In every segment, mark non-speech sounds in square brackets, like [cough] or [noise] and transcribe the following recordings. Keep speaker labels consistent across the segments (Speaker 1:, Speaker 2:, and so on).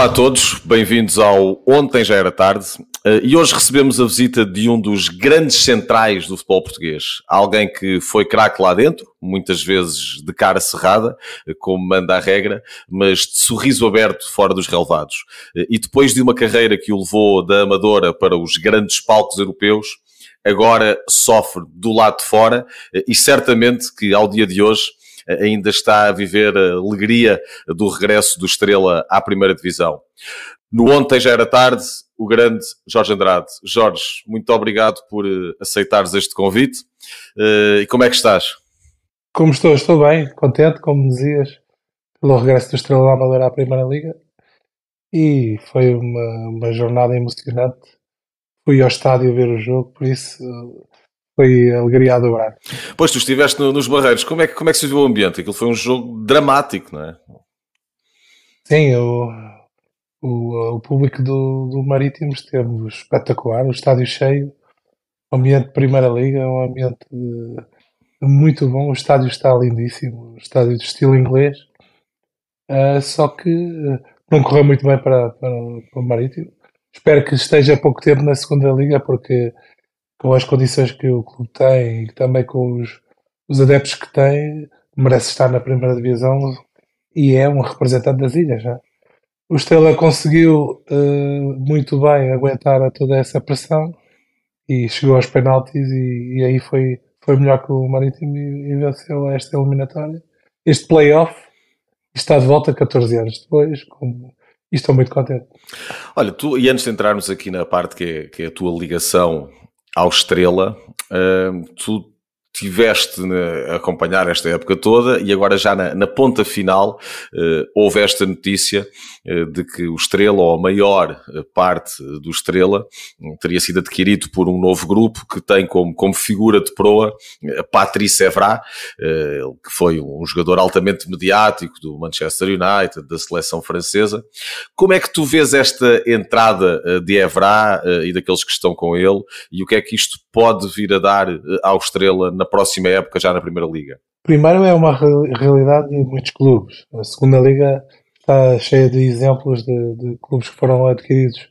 Speaker 1: Olá a todos, bem-vindos ao Ontem Já Era Tarde. Eh, e hoje recebemos a visita de um dos grandes centrais do futebol português. Alguém que foi craque lá dentro, muitas vezes de cara cerrada, eh, como manda a regra, mas de sorriso aberto fora dos relevados. Eh, e depois de uma carreira que o levou da amadora para os grandes palcos europeus, agora sofre do lado de fora e certamente que ao dia de hoje ainda está a viver a alegria do regresso do Estrela à primeira divisão. No ontem já era tarde, o grande Jorge Andrade. Jorge, muito obrigado por eh, aceitares este convite. Eh, e como é que estás?
Speaker 2: Como estou? Estou bem, contente, como dizias, pelo regresso do Estrela da Amadora à Primeira Liga. E foi uma, uma jornada emocionante. Fui ao estádio ver o jogo, por isso foi alegria a dobrar.
Speaker 1: Pois, tu estiveste no, nos Barreiros, como é, que, como é que se viu o ambiente? Aquilo foi um jogo dramático, não é?
Speaker 2: Sim, o, o, o público do, do Marítimo esteve espetacular, o estádio cheio, ambiente de Primeira Liga, um ambiente muito bom, o estádio está lindíssimo, o estádio de estilo inglês, uh, só que uh, não correu muito bem para, para, para o Marítimo. Espero que esteja pouco tempo na segunda liga, porque com as condições que o clube tem e também com os, os adeptos que tem, merece estar na primeira divisão e é um representante das ilhas. Já. O Estrela conseguiu uh, muito bem aguentar a toda essa pressão e chegou aos penaltis e, e aí foi, foi melhor que o Marítimo e, e venceu esta eliminatória. Este playoff está de volta 14 anos depois, como, e estou muito contente.
Speaker 1: Olha, tu, e antes de entrarmos aqui na parte que é, que é a tua ligação ao Estrela, uh, tu tiveste a acompanhar esta época toda e agora já na, na ponta final uh, houve esta notícia uh, de que o Estrela, ou a maior parte do Estrela, teria sido adquirido por um novo grupo que tem como, como figura de proa a Patrice Evra, que foi um jogador altamente mediático do Manchester United, da seleção francesa. Como é que tu vês esta entrada de Evra e daqueles que estão com ele e o que é que isto pode vir a dar ao Estrela na próxima época, já na Primeira Liga?
Speaker 2: Primeiro, é uma realidade de muitos clubes. A Segunda Liga está cheia de exemplos de, de clubes que foram adquiridos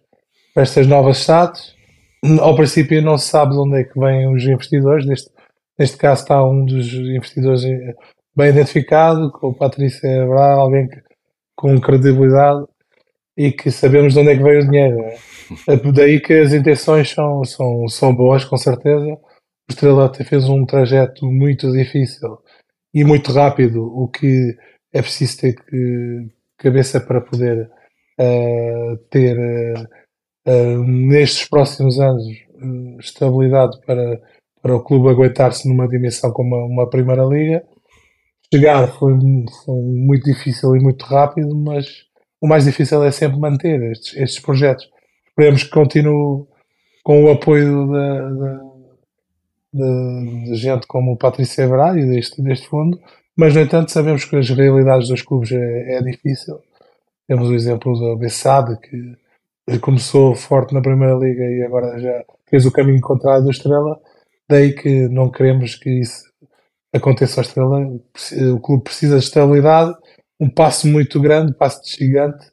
Speaker 2: para estas novas SADs. Ao princípio, não se sabe de onde é que vêm os investidores. Neste, neste caso, está um dos investidores bem identificado, com o Patrícia Ebra, alguém que, com credibilidade e que sabemos de onde é que veio o dinheiro. É? [laughs] Daí que as intenções são, são, são boas, com certeza Estrela fez um trajeto muito difícil e muito rápido, o que é preciso ter que, cabeça para poder uh, ter uh, nestes próximos anos estabilidade para, para o clube aguentar-se numa dimensão como uma, uma primeira liga. Chegar foi, foi, muito difícil e muito rápido, mas o mais difícil é sempre manter estes, estes projetos. Esperemos que continue com o apoio da, da de, gente como o Patrício Evra e deste, deste fundo, mas no entanto sabemos que as realidades dos clubes é, é difícil. Temos o exemplo do Bessade, que começou forte na Primeira Liga e agora já fez o caminho contrário do Estrela, daí que não queremos que isso aconteça ao Estrela. O clube precisa de estabilidade, um passo muito grande, um passo de gigante,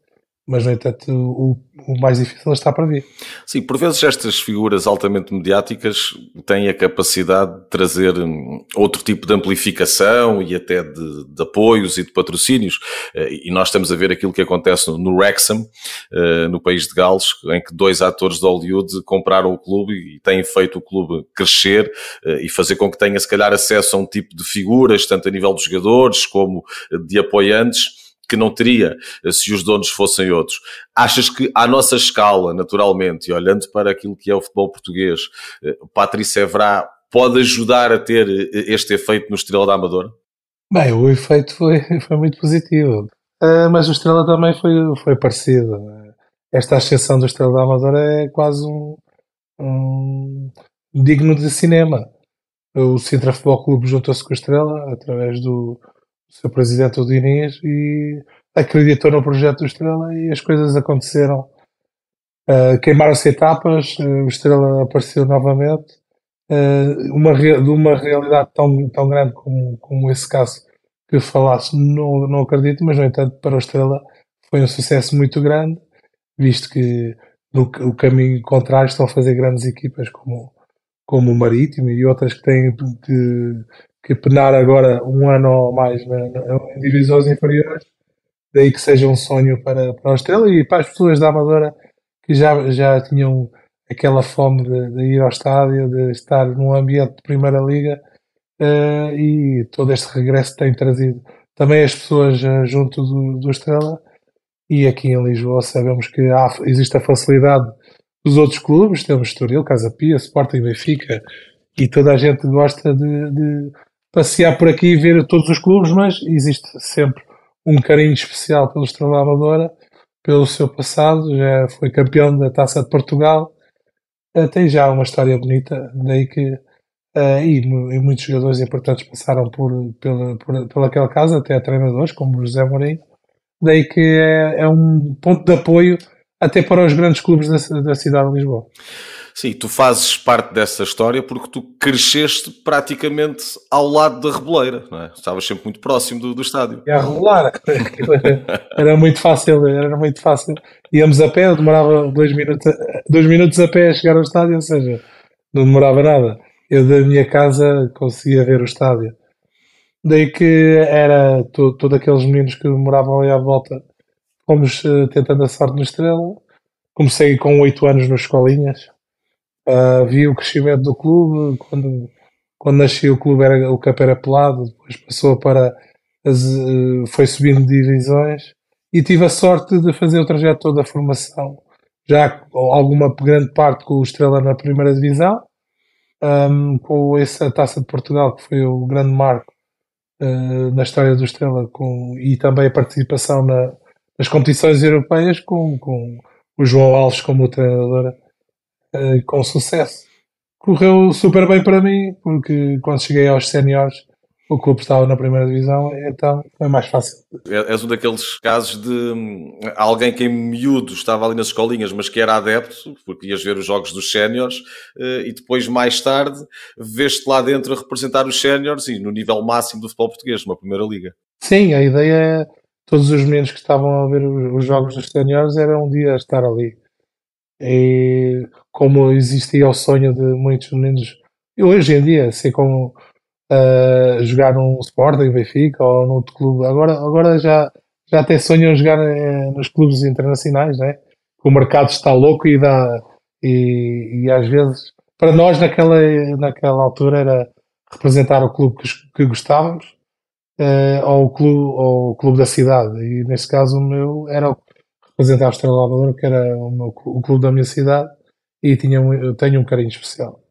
Speaker 2: mas no entanto o, o, mais difícil está para vir.
Speaker 1: Sim, por vezes estas figuras altamente mediáticas têm a capacidade de trazer hum, outro tipo de amplificação e até de, de apoios e de patrocínios, eh, e nós estamos a ver aquilo que acontece no Wrexham, eh, no país de Gales, em que dois atores de Hollywood compraram o clube e têm feito o clube crescer eh, e fazer com que tenha se calhar acesso a um tipo de figuras, tanto a nível dos jogadores como de apoiantes, que não teria eh, se os donos fossem outros. Achas que, à nossa escala, naturalmente, e olhando para aquilo que é o futebol português, eh, o Patrício Evra pode ajudar a ter eh, este efeito no Estrela da Amadora?
Speaker 2: Bem, o efeito foi, [laughs] foi muito positivo. Uh, mas o Estrela também foi, foi parecido. Esta ascensão do Estrela da Amadora é quase um, um digno de cinema. O Sintra Futebol Clube juntou-se com o Estrela através do, seu presidente, o Diniz, e acreditou no projeto do Estrela e as coisas aconteceram. Uh, Queimaram-se etapas, uh, o Estrela apareceu novamente. Uh, uma de uma realidade tão, tão grande como, como esse caso que falaste, não, não acredito, mas no entanto, para o Estrela foi um sucesso muito grande visto que no o caminho contrário estão a fazer grandes equipas como, como o Marítimo e outras que têm que, que penar agora um ano ou mais em divisões inferiores, daí que seja um sonho para, para a Estrela e para as pessoas da Amadora que já, já tinham aquela fome de, de ir ao estádio, de estar num ambiente de Primeira Liga uh, e todo este regresso tem trazido também as pessoas uh, junto do, do Estrela. E aqui em Lisboa sabemos que há, existe a facilidade dos outros clubes, temos Estoril, Casa Pia, Sporting, Benfica e toda a gente gosta de, de passear por aqui e ver todos os clubes, mas existe sempre um carinho especial pelo Estrela Amadora, pelo seu passado, já foi campeão da Taça de Portugal, tem já uma história bonita, daí que uh, e, e, muitos jogadores importantes passaram por, pela, por, pelaquela casa, até treinadores como José Mourinho, daí que é, é, um ponto de apoio até para os grandes clubes da, da cidade de Lisboa.
Speaker 1: Sim, tu fazes parte dessa história porque tu cresceste praticamente ao lado da Reboleira, não é? Estavas sempre muito próximo do, do estádio.
Speaker 2: E a rebolar, [laughs] era muito fácil, era muito fácil. Íamos a pé, demorava dois minutos, dois minutos a pé a chegar ao estádio, ou seja, não demorava nada. Eu da minha casa conseguia ver o estádio. Daí que era todos todo aqueles meninos que moravam ali à volta. Fomos uh, tentando a sorte no Estrela. Comecei com oito anos nas escolinhas. Uh, vi o crescimento do clube. Quando, quando nasci o clube era, o campo era pelado. Depois passou para... As, uh, foi subindo divisões. E tive a sorte de fazer o trajeto todo da formação. Já alguma grande parte com o Estrela na primeira divisão. Um, com essa Taça de Portugal, que foi o grande marco uh, na história do Estrela com, e também a participação na, nas competições europeias com, com o João Alves como treinador uh, com sucesso. Correu super bem para mim, porque quando cheguei aos séniores o clube estava na primeira divisão, então foi mais fácil.
Speaker 1: É, és um daqueles casos de hum, alguém que em miúdo estava ali nas escolinhas, mas que era adepto, porque ias ver os jogos dos séniores, eh, e depois, mais tarde, veste lá dentro a representar os séniores e no nível máximo do futebol português, numa primeira liga.
Speaker 2: Sim, a ideia é todos os meninos que estavam a ver os jogos dos séniores era um dia estar ali. E como existia o sonho de muitos meninos, hoje em dia, assim como uh, jogar num Sporting, Benfica ou num outro clube. Agora, agora já, já até sonham jogar uh, nos clubes internacionais, né? O mercado está louco e dá. E, e às vezes, para nós naquela, naquela altura era representar o clube que, que gostávamos uh, ou, o clube, ou o clube da cidade. E neste caso o meu era representar o Estrela Amadora, que era o, meu, o clube da minha cidade, e tinha, tenho um carinho especial.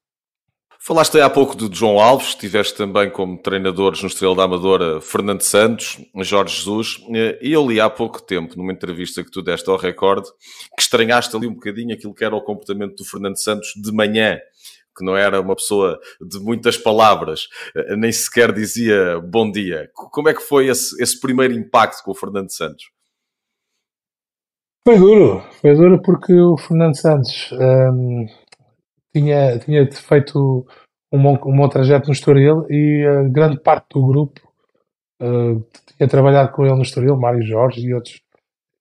Speaker 1: Falaste há pouco de João Alves, tiveste também como treinadores no Estrela da Amadora Fernando Santos, Jorge Jesus, e eu li há pouco tempo, numa entrevista que tu deste ao Record, que estranhaste ali um bocadinho aquilo que era o comportamento do Fernando Santos de manhã, que não era uma pessoa de muitas palavras, nem sequer dizia bom dia. Como é que foi esse, esse primeiro impacto com o Fernando Santos?
Speaker 2: Foi duro, foi duro porque o Fernando Santos hum, tinha, tinha feito um bom, um bom trajeto no Estoril e a grande parte do grupo uh, tinha trabalhado com ele no Estoril, Mário Jorge e outros,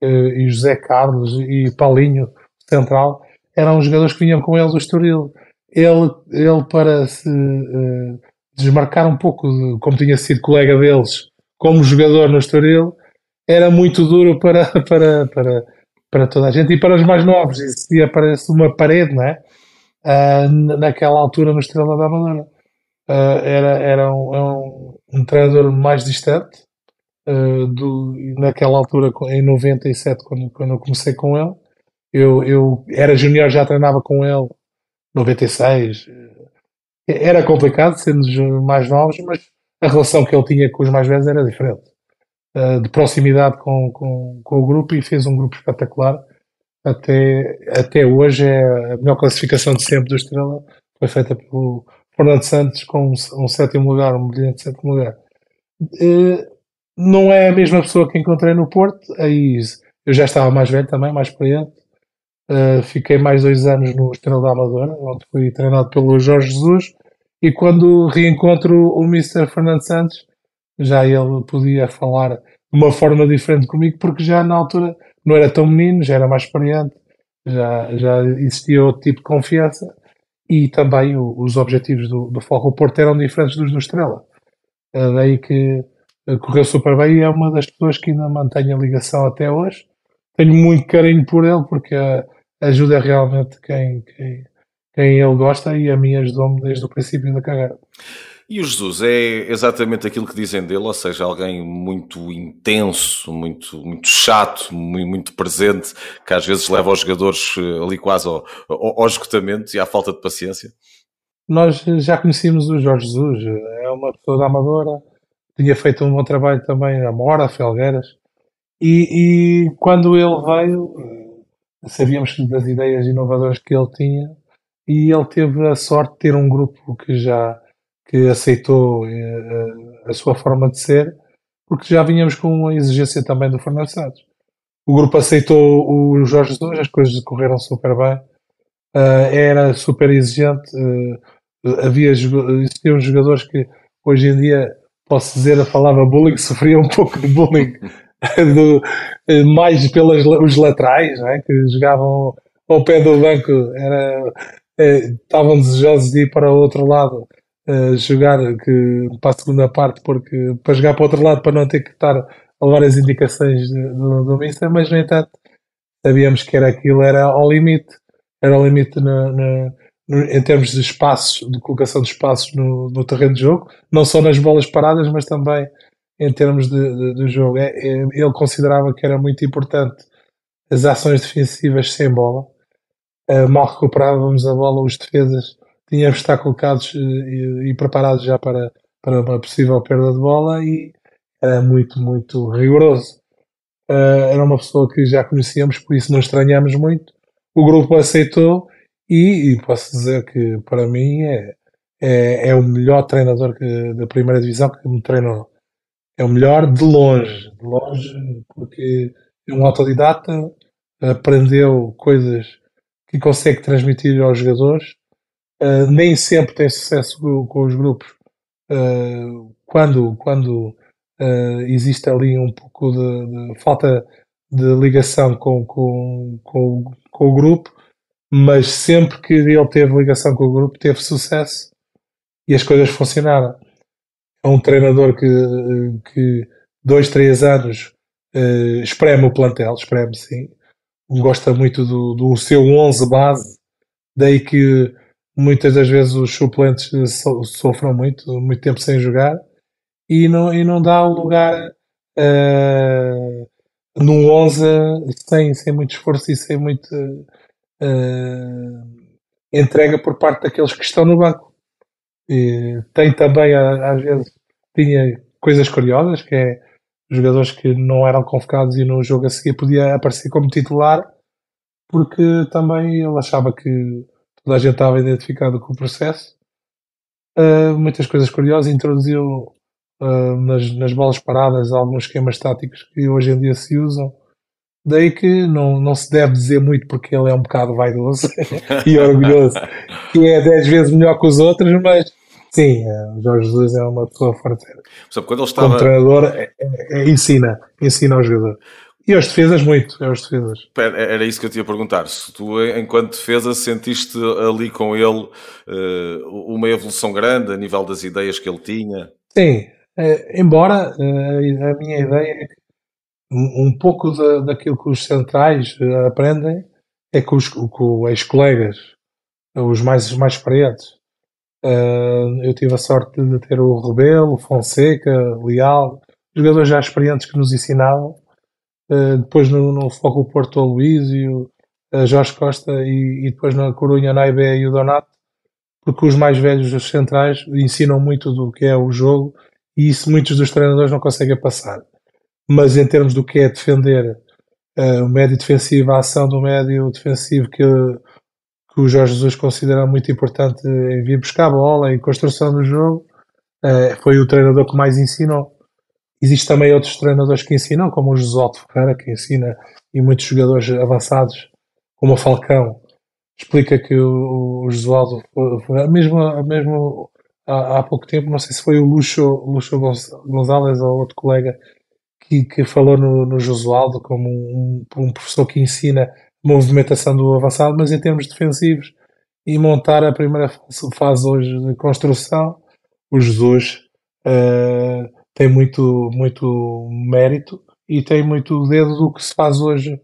Speaker 2: uh, e José Carlos e Paulinho Central, eram os jogadores que vinham com ele do Estoril. Ele, ele para se uh, desmarcar um pouco, de, como tinha sido colega deles, como jogador no Estoril, era muito duro para, [laughs] para, para, para toda a gente e para os mais novos. Existia, parece, uma parede, não é? uh, naquela altura no Estrela da Amadora. Uh, era era um, é um, um, treinador mais distante. Uh, do, naquela altura, em 97, quando, quando eu comecei com ele, eu, eu era junior, já treinava com ele, 96. Era complicado, sendo mais novos, mas a relação que ele tinha com os mais velhos era diferente. Uh, de proximidade com, com, com o grupo e fez um grupo espetacular até, até hoje é a melhor classificação de sempre do Estrela. Foi feita pelo Fernando Santos com um, um sétimo lugar, um brilhante sétimo lugar. Uh, não é a mesma pessoa que encontrei no Porto. Aí eu já estava mais velho também, mais experiente. Uh, fiquei mais dois anos no Estrela da Amadora, onde fui treinado pelo Jorge Jesus. E quando reencontro o Mr. Fernando Santos, já ele podia falar de uma forma diferente comigo, porque já na altura não era tão menino, já era mais experiente já, já existia outro tipo de confiança e também o, os objetivos do, do Foco Porto eram diferentes dos do Estrela. É daí que correu super bem e é uma das pessoas que ainda mantém a ligação até hoje. Tenho muito carinho por ele porque ajuda realmente quem, quem, quem ele gosta e a mim ajudou-me desde o princípio da carreira.
Speaker 1: E o Jesus é exatamente aquilo que dizem dele, ou seja, alguém muito intenso, muito, muito chato, muito, presente, que às vezes leva os jogadores eh, ali quase ao, ao, ao esgotamento e à falta de paciência?
Speaker 2: Nós já conhecíamos o Jorge Jesus, é uma pessoa Amadora, tinha feito um bom trabalho também na Mora, Felgueiras, e, e quando ele veio, eh, sabíamos das ideias inovadoras que ele tinha, e ele teve a sorte de ter um grupo que já que aceitou eh, a sua forma de ser, porque já vínhamos com uma exigência também do Fernando Santos. O grupo aceitou o Jorge Jesus, as coisas correram super bem, uh, era super exigente, havia existiam jogadores que hoje em dia posso dizer a palavra bullying, [laughs] sofriam um pouco de bullying [laughs] do, mais pelos laterais, é? que jogavam ao pé do banco, era, estavam desejosos de ir para o outro lado uh, jogar que, para a segunda parte, porque para jogar para o outro lado, para não ter que estar a levar as indicações do, do Mister, mas no entanto sabíamos que era aquilo, era ao limite, era ao limite na, no, em termos de espaços, de colocação de espaços no, no, terreno de jogo, não só nas bolas paradas, mas também em termos de, de, de jogo. É, é, ele considerava que era muito importante as ações defensivas sem bola. Uh, mal recuperávamos a bola, os defesas tínhamos de estar colocados eh, e, e, preparados já para, para uma possível perda de bola e era muito, muito rigoroso. Uh, era uma pessoa que já conhecíamos, por isso não estranhamos muito. O grupo aceitou e, e posso dizer que para mim é, é, é o melhor treinador que, da primeira divisão que me treinou. É o melhor de longe, de longe, porque é um autodidata, aprendeu coisas que consegue transmitir aos jogadores Uh, nem sempre tem sucesso com, os grupos uh, quando, quando uh, existe ali um pouco de, de, falta de ligação com, com, com, com, o grupo, mas sempre que ele teve ligação com o grupo teve sucesso e as coisas funcionaram. É um treinador que, que dois, três anos espreme o plantel, espreme sim, gosta muito do, do seu 11 base, daí que muitas das vezes os suplentes so, sofram muito, muito tempo sem jogar e não, e não dá lugar uh, num 11 sem, sem muito esforço e sem muita uh, entrega por parte daqueles que estão no banco. E tem também, às vezes, tinha coisas curiosas, que é jogadores que não eram convocados e no jogo a seguir podia aparecer como titular, porque também ele achava que toda a gente estava identificado com o processo. Uh, muitas coisas curiosas, introduziu uh, nas, nas bolas paradas alguns esquemas táticos que hoje em dia se usam. Daí que não, não se deve dizer muito porque ele é um bocado vaidoso [laughs] e orgulhoso, que é 10 vezes melhor que os outros, mas sim, o Jorge Jesus é uma pessoa forte.
Speaker 1: Quando ele estava...
Speaker 2: Como treinador, é, é, é, ensina, ensina ao jogador. E aos defesas, muito. Aos defesas.
Speaker 1: Era isso que eu te ia perguntar. Se tu, enquanto defesa, sentiste ali com ele uh, uma evolução grande a nível das ideias que ele tinha?
Speaker 2: Sim. Uh, embora uh, a minha ideia é que um, pouco da, daquilo que os centrais aprendem é com os, com ex-colegas, os mais, os mais experientes. eu tive a sorte de ter o Rebelo, Fonseca, Leal, jogadores já experientes que nos ensinavam Uh, depois no, no Foco Porto o Luísio, uh, Jorge Costa e, e, depois na Corunha Naibé e o Donato, porque os mais velhos, os centrais, ensinam muito do que é o jogo e isso muitos dos treinadores não conseguem passar. Mas em termos do que é defender uh, o médio defensivo, a ação do médio defensivo que, que o Jorge Jesus considera muito importante em vir buscar a bola e construção do jogo, foi o treinador que mais ensinou. Existem também outros treinadores que ensinam, como o Josualdo Ferreira, que ensina, e muitos jogadores avançados, como o Falcão, explica que o, o Josualdo, mesmo, mesmo há, há, pouco tempo, não sei se foi o Luxo, Luxo Gonzalez ou outro colega, que, que falou no, no Josualdo como um, um professor que ensina movimentação do avançado, mas em termos defensivos e montar a primeira fase hoje de construção, o Jesus uh, tem muito, muito mérito e tem muito dedo do que se faz hoje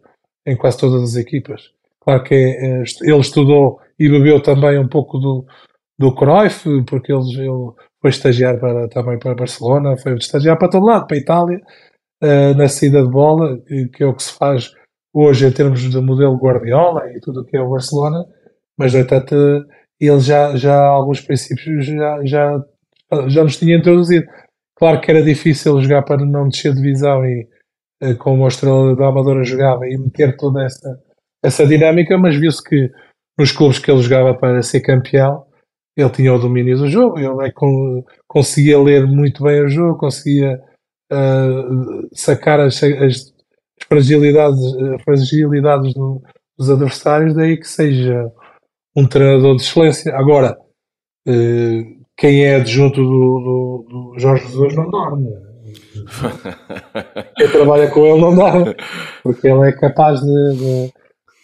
Speaker 2: em quase todas as equipas. Claro que é, ele estudou e bebeu também um pouco do, do Cruyff, porque ele, ele foi estagiar para, também para Barcelona, foi estagiar para todo lado, para a Itália, uh, na saída de bola, que é o que se faz hoje em termos de modelo Guardiola e tudo o que é o Barcelona, mas no entanto ele já, já alguns princípios já, já, já nos tinha introduzido. Claro que era difícil jogar para não descer de divisão e uh, como a Estrela da Amadora jogava e meter toda essa, essa dinâmica, mas viu-se que nos clubes que ele jogava para ser campeão, ele tinha o domínio do jogo, ele é, conseguia ler muito bem o jogo, conseguia uh, sacar as, as, fragilidades, fragilidades do, dos adversários, daí que seja um treinador de excelência. Agora, uh, quem é adjunto do, do, do Jorge Jesus não dorme. [laughs] Quem trabalha com ele não dorme, porque ele é capaz de, de,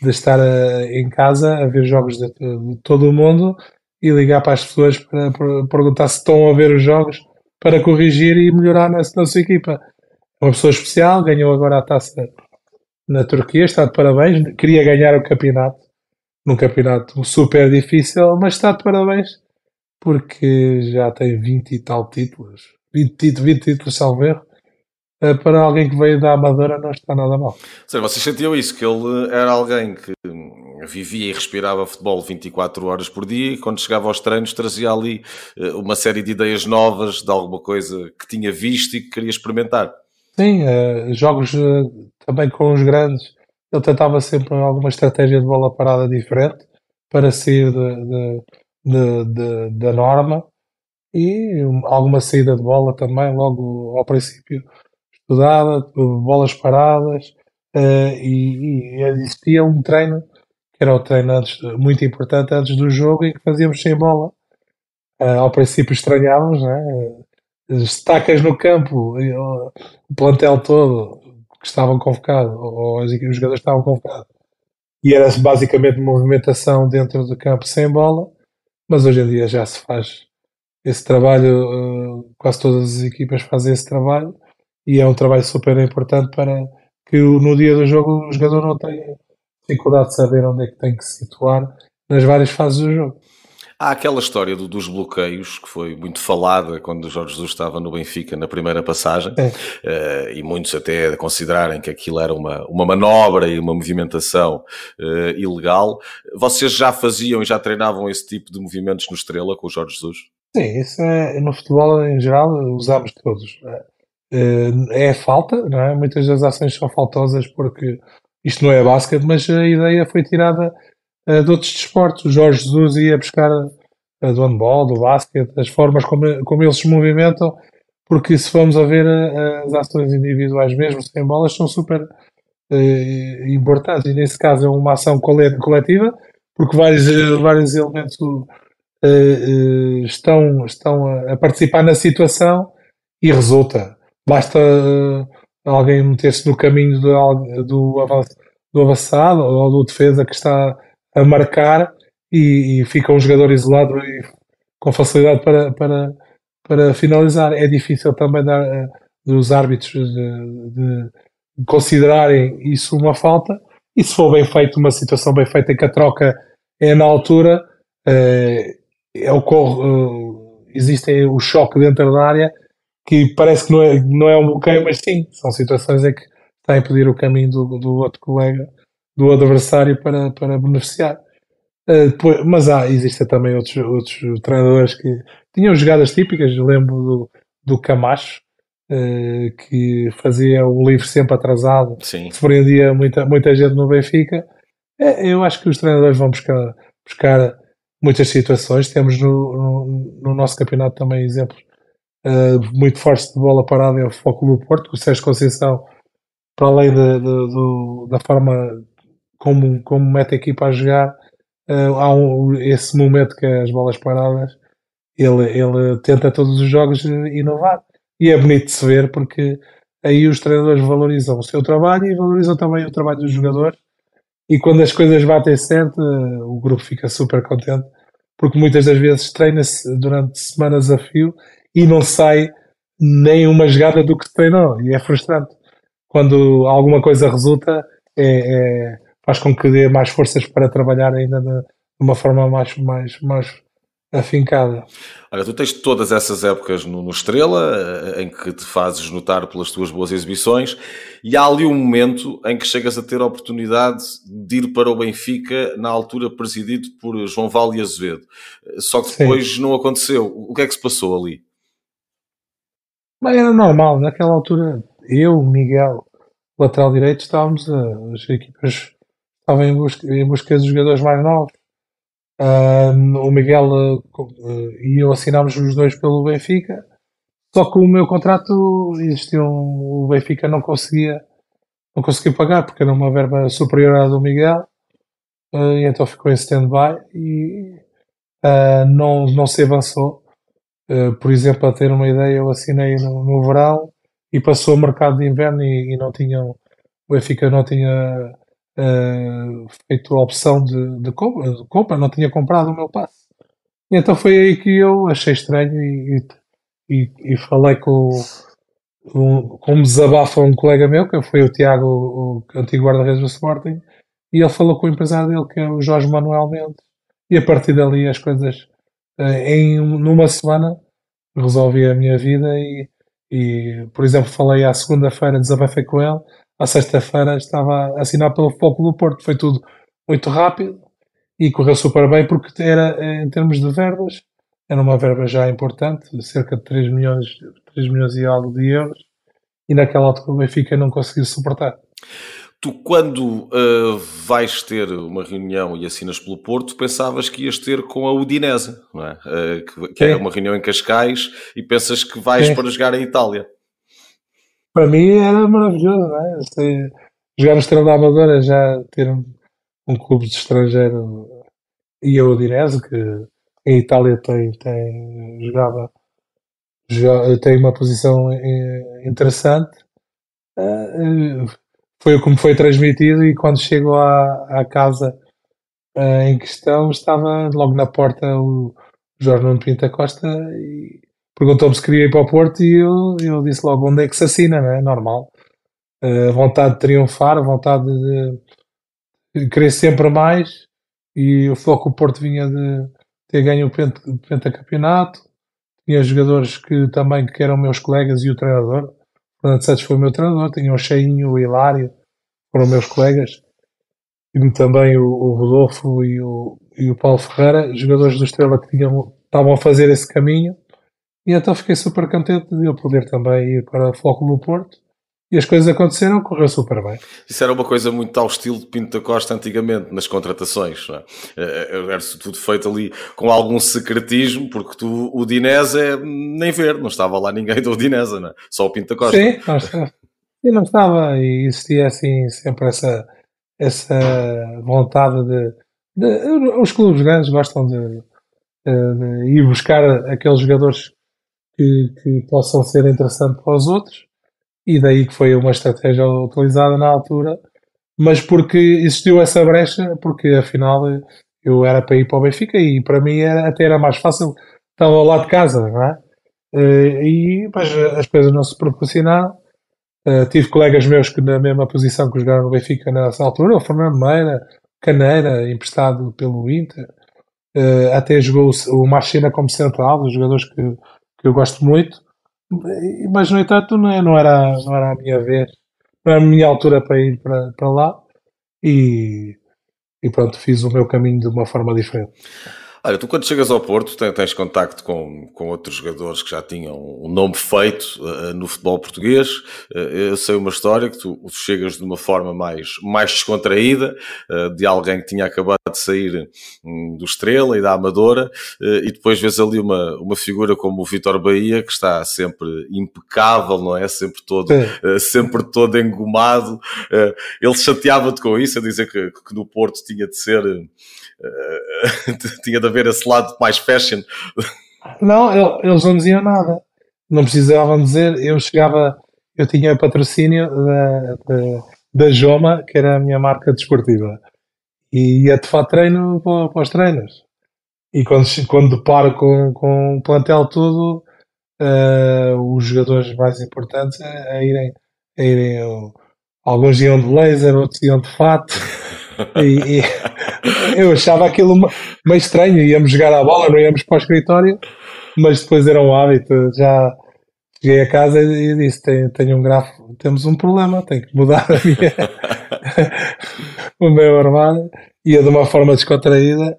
Speaker 2: de estar eh, em casa a ver jogos de, de todo o mundo e ligar para as pessoas para, para, perguntar se estão a ver os jogos para corrigir e melhorar na, na sua equipa. É uma pessoa especial, ganhou agora a taça na Turquia, está de parabéns. Queria ganhar o campeonato, num campeonato super difícil, mas está de parabéns porque já tem 20 e tal títulos. 20, títulos, 20 títulos, salvo erro. Eh, para alguém que veio da Amadora não está nada mal.
Speaker 1: Seja, vocês sentiam isso, que ele era alguém que vivia e respirava futebol 24 horas por dia e quando chegava aos treinos trazia ali eh, uma série de ideias novas de alguma coisa que tinha visto e que queria experimentar.
Speaker 2: Sim, uh, jogos também com os grandes. Ele tentava sempre alguma estratégia de bola parada diferente para sair de, de, de, de da norma e alguma saída de bola também, logo ao princípio estudada, bolas paradas, uh, e, e, existia um treino, que era o treino antes, muito importante antes do jogo, e que fazíamos sem bola. Uh, ao princípio estranhávamos, né? estacas no campo, o plantel todo que estavam convocados, ou, os jogadores estavam convocados, e era basicamente movimentação dentro do campo sem bola, mas hoje em dia já se faz esse trabalho, uh, quase todas as equipas fazem esse trabalho, e é um trabalho super importante para que no dia do jogo o jogador não tenha dificuldade de saber onde é que tem que se situar nas várias fases do jogo.
Speaker 1: Há aquela história do, dos bloqueios que foi muito falada quando o Jorge Jesus estava no Benfica na primeira passagem é. uh, e muitos até considerarem que aquilo era uma, uma manobra e uma movimentação uh, ilegal. Vocês já faziam e já treinavam esse tipo de movimentos no Estrela com o Jorge Jesus?
Speaker 2: Sim, isso é, no futebol em geral usamos todos. Eh, é falta, não é? Muitas das ações são faltosas porque isto não é basquete, mas a ideia foi tirada uh, de outros desportos. O Jorge Jesus ia buscar do handball, do basquete, as formas como, como eles se movimentam, porque se vamos a ver uh, as ações individuais mesmo sem bolas são super uh, importantes e nesse caso é uma ação coletiva porque vários, vários elementos estão, estão a participar na situação e resulta basta alguém meter-se no caminho do, do avançado ou do defesa que está a marcar e, e fica um jogador isolado e com facilidade para, para, para finalizar. É difícil também dar, uh, dos árbitros de, de, considerarem isso uma falta e se for bem feito, uma situação bem feita em que a troca é na altura, uh, ocorre, uh, existe o choque dentro da área que parece que não é, não é um bloqueio, mas sim, são situações em que está a impedir o caminho do, do outro colega, do adversário para, para beneficiar. Uh, depois, mas há, existem também outros, outros treinadores que tinham jogadas típicas, lembro do, do Camacho, uh, que fazia o livro sempre atrasado,
Speaker 1: Sim.
Speaker 2: surpreendia muita, muita gente no Benfica. É, eu acho que os treinadores vão buscar, buscar muitas situações. Temos no, no, no nosso campeonato também exemplos uh, muito forte de bola parada é o Foco do Porto, o Sérgio Conceição, para além de, de, do, da forma como, como mete a equipa a jogar, uh, há um, esse momento que as bolas paradas, ele, ele tenta todos os jogos inovar. E é bonito de se ver porque aí os treinadores valorizam o seu trabalho e valorizam também o trabalho dos jogadores e quando as coisas batem certo, o grupo fica super contente, porque muitas das vezes treina-se durante semanas a fio e não sai nem uma jogada do que treinou, e é frustrante. Quando alguma coisa resulta, é, é, faz com que dê mais forças para trabalhar ainda de, uma forma mais, mais, mais afincada.
Speaker 1: Olha, tu tens todas essas épocas no, no, Estrela, eh, em que te fazes notar pelas tuas boas exibições, e há ali um momento em que chegas a ter a oportunidade de ir para o Benfica, na altura presidido por João Val e Azevedo. Eh, só que depois Sim. não aconteceu. O que é que se passou ali?
Speaker 2: Bem, era normal, naquela altura, eu, Miguel, lateral direito, estávamos, a, as equipas estavam em busca, em busca dos jogadores mais novos. O Miguel uh, e eu assinámos os dois pelo Benfica, só que o meu contrato existia um, o Benfica não conseguia não conseguia pagar porque era uma verba superior à do Miguel. Uh, e então ficou em stand-by e uh, não, não se avançou. por exemplo, a ter uma ideia, eu assinei no, no verão e passou o mercado de inverno e, e não tinham o Benfica não tinha uh, feito a opção de, de, compra, de, compra, não tinha comprado o meu passe. E então foi aí que eu achei estranho e, e, e falei com, um, com um desabafo a um colega meu, que foi o Tiago, o, antigo guarda-redes do Sporting, e ele falou com o empresário dele, que é o Jorge Manuel Mendes, e a partir dali as coisas, uh, em numa semana, resolvi a minha vida e, e por exemplo, falei à segunda-feira, desabafei com ele, à sexta-feira estava a assinar pelo Futebol do Porto. Foi tudo muito rápido e correu super bem porque era, em termos de verbas, era uma verba já importante, cerca de 3 milhões, 3 milhões e algo de euros, e naquela altura o Benfica não conseguiu suportar.
Speaker 1: Tu, quando uh, vais ter uma reunião e assinas pelo Porto, pensavas que ias ter com a Udinese, não é? Uh, que, que é uma reunião em Cascais, e pensas que vais Sim. para jogar em Itália
Speaker 2: para mim era maravilhoso, não é? Jogar no Estrela da Amadora, já ter um, um clube de estrangeiro e a Udinese, que em Itália tem, tem jogava, tem uma posição interessante. Uh, foi como foi transmitido e quando chego à, à casa uh, em questão estava logo na porta o Jorge Nuno Pinta Costa e perguntou-me se queria ir para o Porto e eu, eu disse logo onde é que se assina, não é? Normal. Uh, vontade de triunfar, vontade de, de querer sempre mais e o foco o Porto vinha de ter ganho o pentacampeonato. Tinha jogadores que também que eram meus colegas e o treinador. Fernando Santos foi o meu treinador. Tinha o Cheinho, o Hilário, foram meus colegas. E também o, o Rodolfo e o, e o Paulo Ferreira, jogadores do Estrela que tinham, estavam a fazer esse caminho e então fiquei super contente de eu poder também ir para o Foco no Porto. E as coisas aconteceram, correu super bem.
Speaker 1: Isso era uma coisa muito ao estilo de Pinto da Costa antigamente, nas contratações. Não é? Eh, eh, era tudo feito ali com algum secretismo, porque tu, o Dinese é nem ver, não estava lá ninguém do Dinese, não é? só o Pinto da Costa.
Speaker 2: Sim, não estava. E não estava, e existia assim sempre essa, essa vontade de, de Os clubes grandes gostam de, de, de ir buscar aqueles jogadores que, que possam ser interessantes para os outros, e daí que foi uma estratégia utilizada na altura, mas porque existiu essa brecha, porque afinal eu era para ir para o Benfica e para mim era, até era mais fácil, estava ao lado de casa, não é? Eh, e mas as coisas não se proporcionaram. Uh, tive colegas meus que na mesma posição que jogaram no Benfica nessa altura, o Fernando Meira, Caneira, emprestado pelo Inter, uh, até jogou o Machina como central, dos jogadores que que eu gosto muito, mas no entanto não, é, não, era, não era a minha vez, não era a minha altura para ir para, para lá e, e pronto, fiz o meu caminho de uma forma diferente.
Speaker 1: Olha, tu quando chegas ao Porto tens contacto com, com outros jogadores que já tinham um nome feito uh, no futebol português. Uh, eu sei uma história que tu, tu, chegas de uma forma mais, mais descontraída, uh, de alguém que tinha acabado de sair um, do Estrela e da Amadora, e depois vês ali uma, uma figura como o Vitor Bahia, que está sempre impecável, não é? Sempre todo, sempre todo engomado. ele chateava-te com isso, a dizer que, que no Porto tinha de ser [laughs] tinha de haver esse lado mais fashion.
Speaker 2: Não, eles não diziam nada. Não precisavam dizer. Eu chegava, eu tinha patrocínio da, da, da Joma, que era a minha marca desportiva. e ia de fato treino para, para os treinos. E quando, quando deparo com, com o plantel todo, uh, os jogadores mais importantes a, a irem, a irem uh, alguns iam de blazer, outros iam de fato. [laughs] e, e [laughs] eu achava aquilo meio estranho, íamos jogar a bola, não íamos para o escritório, mas depois era um hábito, já cheguei a casa e disse, tenho, tenho um grafo, temos um problema, tenho que mudar a minha, [laughs] o meu armário, ia de uma forma descontraída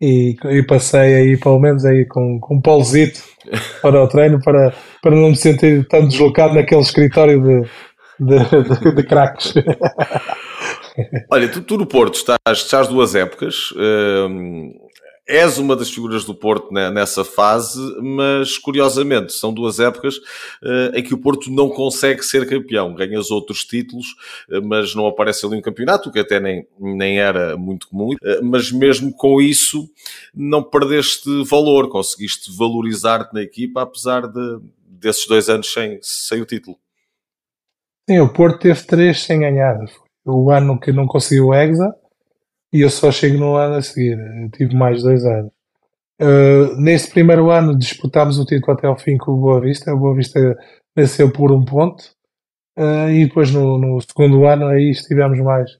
Speaker 2: e, e passei aí pelo menos aí com, com um polzito para o treino para, para não me sentir tão deslocado naquele escritório de, de, de, de craques. [laughs]
Speaker 1: Olha, tu, tu, no Porto estás, estás duas épocas, hum, és uma das figuras do Porto nessa fase, mas curiosamente são duas épocas uh, em que o Porto não consegue ser campeão. Ganhas outros títulos, uh, mas não aparece ali um campeonato, que até nem, nem era muito comum. Uh, mas mesmo com isso, não perdeste valor, conseguiste valorizar-te na equipa, apesar de, desses dois anos sem, sem o título.
Speaker 2: Sim, o Porto teve três sem ganhar. O ano que não conseguiu o Hexa e eu só chego no ano a seguir. Eu tive mais dois anos. Uh, neste primeiro ano disputámos o título até ao fim com o Boa Vista. O Boa Vista venceu por um ponto. Uh, e depois no, no, segundo ano aí estivemos mais,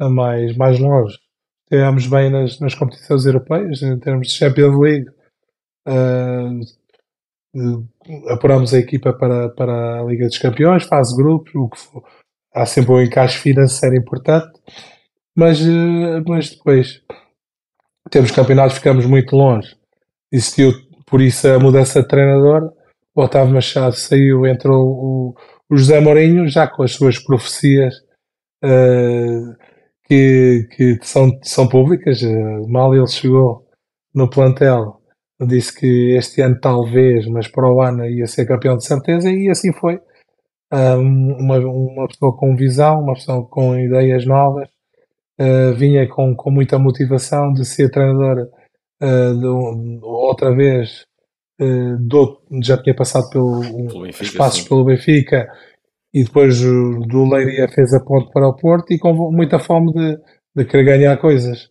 Speaker 2: mais, mais longe. Estivemos bem nas, nas competições europeias, em termos de Champions League. Uh, apuramos a equipa para, para a Liga dos Campeões, fase grupos, o que for, há sempre um encaixe financeiro importante mas, eh, mas depois temos campeonatos, ficamos muito longe. Existiu por isso a mudança de treinador. O Otávio Machado saiu, entrou o, o José Mourinho, já com as suas profecias uh, que, que são, são públicas. Uh, mal ele chegou no plantel, disse que este ano talvez, mas para o ano ia ser campeão de certeza, e assim foi. Um, uma, uma pessoa com visão, uma pessoa com ideias novas, uh, vinha com, com muita motivação de ser treinador uh, de, outra vez. Uh, do, já tinha passado pelo, pelo Benfica, espaços sim. pelo Benfica e depois do Leiria fez a ponte para o Porto e com muita fome de, de querer ganhar coisas.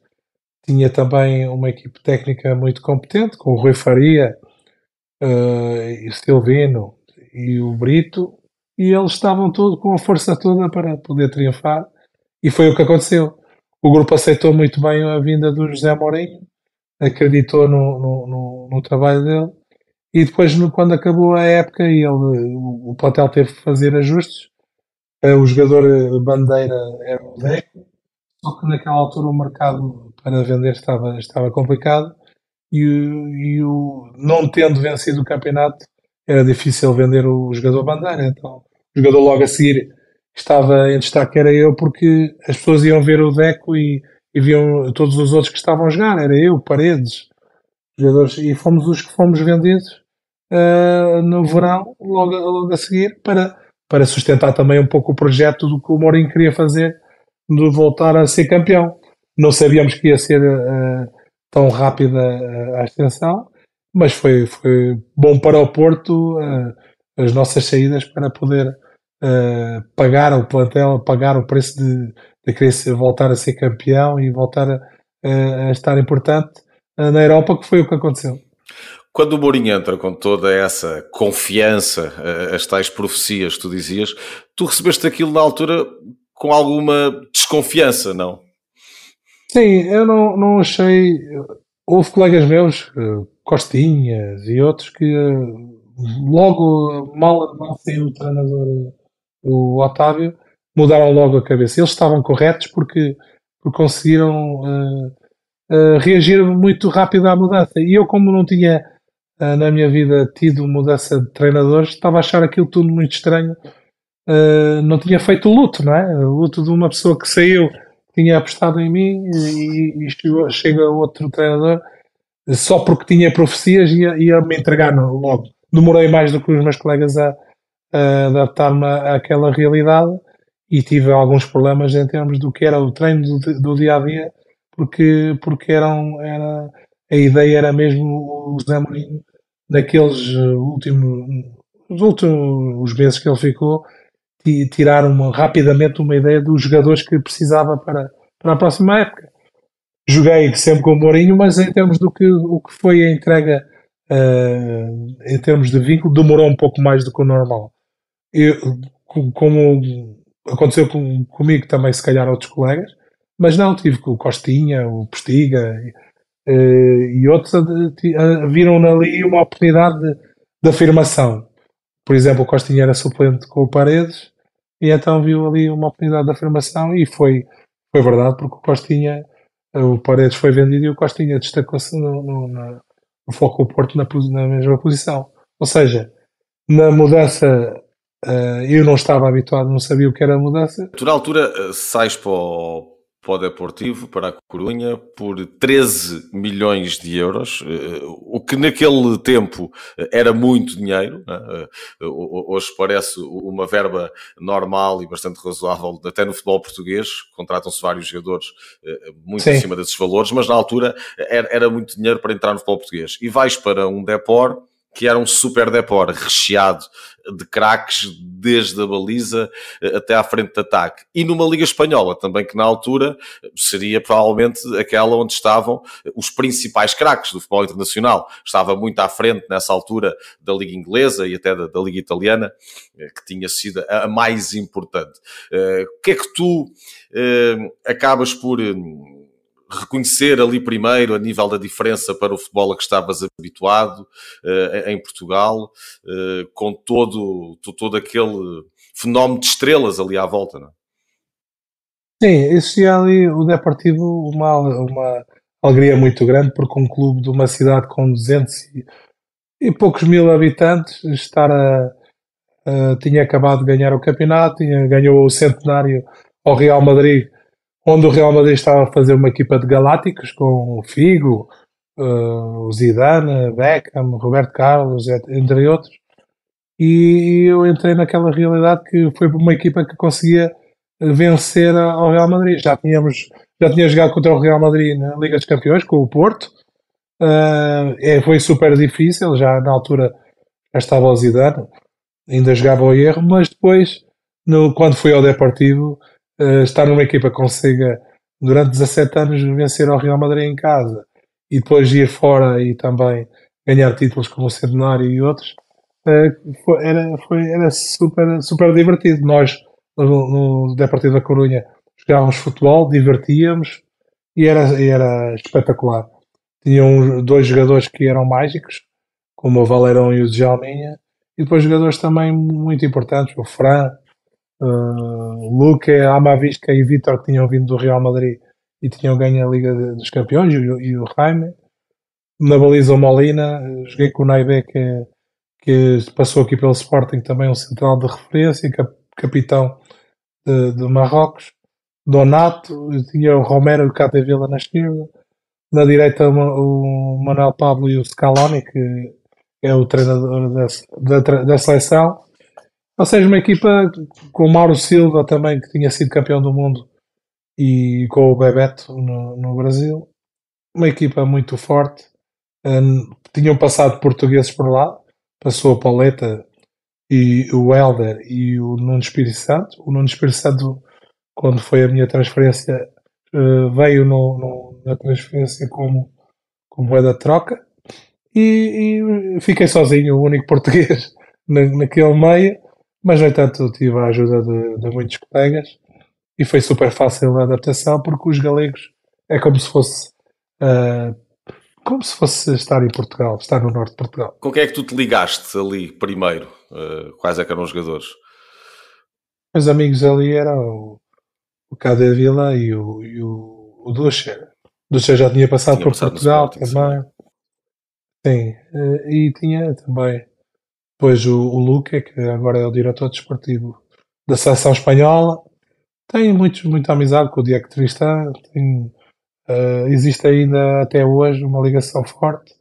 Speaker 2: Tinha também uma equipe técnica muito competente, com o Rui Faria, uh, o Silvino e o Brito, e eles estavam todos com a força toda para poder triunfar, e foi o que aconteceu. O grupo aceitou muito bem a vinda do José Mourinho, acreditou no, no, no, no trabalho dele e depois, quando acabou a época, ele, o, o plantel teve que fazer ajustes. Eh, o jogador eh, bandeira era o Deco, só que naquela altura o mercado para vender estava, estava complicado e, e o, não tendo vencido o campeonato era difícil vender o jogador bandeira. Então, jogador logo a seguir estava em destaque era eu porque as pessoas iam ver o Deco e, e viam todos os outros que estavam a jogar, era eu, Paredes, jogadores, e fomos os que fomos vendidos uh, no verão, logo, logo a seguir, para, para sustentar também um pouco o projeto do que o Mourinho queria fazer de voltar a ser campeão. Não sabíamos que ia ser uh, tão rápida a ascensão, mas foi, foi bom para o Porto uh, as nossas saídas para poder uh, pagar o plantel, pagar o preço de, de querer voltar a ser campeão e voltar a, a estar importante uh, na Europa, que foi o que aconteceu.
Speaker 1: Quando o Mourinho entra com toda essa confiança, uh, as tais profecias que tu dizias, tu recebeste aquilo na altura com alguma desconfiança, não?
Speaker 2: Sim, eu não, não achei. Houve colegas meus, Costinhas e outros, que logo mal, mal saiu o treinador o Otávio, mudaram logo a cabeça. Eles estavam corretos porque, porque conseguiram uh, uh, reagir muito rápido à mudança. E eu, como não tinha uh, na minha vida tido mudança de treinadores, estava a achar aquilo tudo muito estranho. não tinha feito o luto, não é? O luto de uma pessoa que saiu, tinha apostado em mim e, e chegou, chega outro treinador só porque tinha profecias e ia, ia me entregar logo. Demorei mais do que os meus colegas a, adaptar-me àquela realidade e tive alguns problemas em termos do que era o treino do, do dia a dia, porque, porque eram, era, a ideia era mesmo o Zé Mourinho, naqueles últimos, os últimos meses que ele ficou, tirar uma, rapidamente uma ideia dos jogadores que precisava para, para a próxima época. joguei sempre com o Mourinho, mas em termos do que, o que foi a entrega uh, em termos de vínculo, demorou um pouco mais do que o normal. Eu, como aconteceu com, comigo também, se calhar outros colegas, mas não, tive com o Costinha, o Postiga e outros uh, viram ali uma oportunidade de, de afirmação. Por exemplo, o Costinha era suplente com o Paredes e então viu ali uma oportunidade de afirmação e foi, foi verdade, porque o Costinha, o Paredes foi vendido e o Costinha destacou-se no, no foco do Porto na, na, mesma posição. Ou seja, na mudança, uh, eu não estava habituado, não sabia o que era a mudança.
Speaker 1: Na altura uh, sais para o, para o Deportivo, para a Corunha, por 13 milhões de euros, eh, o que naquele tempo eh, era muito dinheiro. Né? Eh, hoje parece uma verba normal e bastante razoável, até no futebol português. Contratam-se vários jogadores muito Sim. acima desses valores, mas na altura era muito dinheiro para entrar no futebol português. E vais para um Depor que era um super depor recheado de craques desde a baliza eh, até à frente de ataque. E numa Liga Espanhola também, que na altura seria provavelmente aquela onde estavam os principais craques do futebol internacional. Estava muito à frente nessa altura da Liga Inglesa e até da, da Liga Italiana, eh, que tinha sido a mais importante. Eh, o que é que tu acabas por reconhecer ali primeiro a nível da diferença para o futebol a que estavas habituado uh, em Portugal, uh, com todo, todo aquele fenómeno de estrelas ali à volta, não é?
Speaker 2: Sim, existia ali o Deportivo uma, uma alegria muito grande, porque um clube de uma cidade com 200 e, e poucos mil habitantes estar a, a, tinha acabado de ganhar o campeonato, tinha, ganhou o centenário ao Real Madrid onde o Real Madrid estava a fazer uma equipa de galácticos com o Figo, uh, o Zidane, Beckham, Roberto Carlos, entre outros. E eu entrei naquela realidade que foi uma equipa que conseguia vencer ao Real Madrid. Já tínhamos já tinha jogado contra o Real Madrid na Liga dos Campeões com o Porto. Uh, é, foi super difícil, já na altura já estava o Zidane, ainda jogava o erro, mas depois, no, quando fui ao Deportivo, uh, estar numa equipa que consiga durante 17 anos vencer ao Real Madrid em casa e depois ir fora e também ganhar títulos como o Centenário e outros, uh, foi, era, foi, era super, super divertido. Nós, no, no Deportivo da Corunha, jogávamos futebol, divertíamos e era, era espetacular. Tinham dois jogadores que eram mágicos, como o Valerão e o Djalminha, e depois jogadores também muito importantes, o Fran, Uh, Luque, Amavisca e Vitor tinham vindo do Real Madrid e tinham ganho a Liga dos Campeões e, e o Jaime. Na baliza Molina, joguei com o Naibe que, que passou aqui pelo Sporting, também um central de referência, cap, capitão de, de, Marrocos. Donato, tinha o Romero e o Capdevila na esquerda. Na direita o Manuel Pablo e o Scaloni, que é o treinador da, da seleção. Ou seja, uma equipa com o Mauro Silva também, que tinha sido campeão do mundo, e com o Bebeto no, no Brasil. Uma equipa muito forte. Um, tinham passado portugueses por lá. Passou a Pauleta e o Helder e o Nuno Espírito Santo. O Nuno Espírito Santo, quando foi a minha transferência, uh, veio no, no, na transferência como, como moeda de troca. E, e, fiquei sozinho, o único [laughs] português na, naquele meio mas, no entanto, tive a ajuda de, de muitos colegas e foi super fácil a adaptação porque os galegos é como se fosse uh, como se fosse estar em Portugal, estar no norte de Portugal.
Speaker 1: Com quem é que tu te ligaste ali primeiro? Uh, quais é que eram os jogadores?
Speaker 2: Meus amigos ali eram o, o Cade Vila e o, e o, o já tinha passado tinha por passado Portugal também. Sim, uh, e tinha também depois o, o Luque, que agora é o diretor desportivo da seleção espanhola, tem muito, muita amizade com o Diego Tristán, tem, uh, existe ainda até hoje uma ligação forte.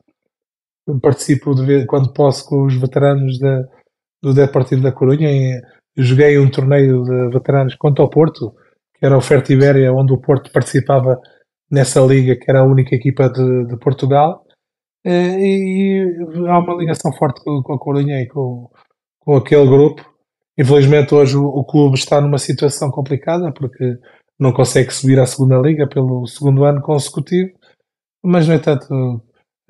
Speaker 2: Participo de quando posso com os veteranos da, do Deportivo da Corunha. joguei um torneio de veteranos contra o Porto, que era o Fertiberia, onde o Porto participava nessa liga, que era a única equipa de, de Portugal. Eh, e, há uma ligação forte com, com a Corunha e com, com aquele grupo. Infelizmente hoje o, o, clube está numa situação complicada porque não consegue subir à segunda liga pelo segundo ano consecutivo, mas no entanto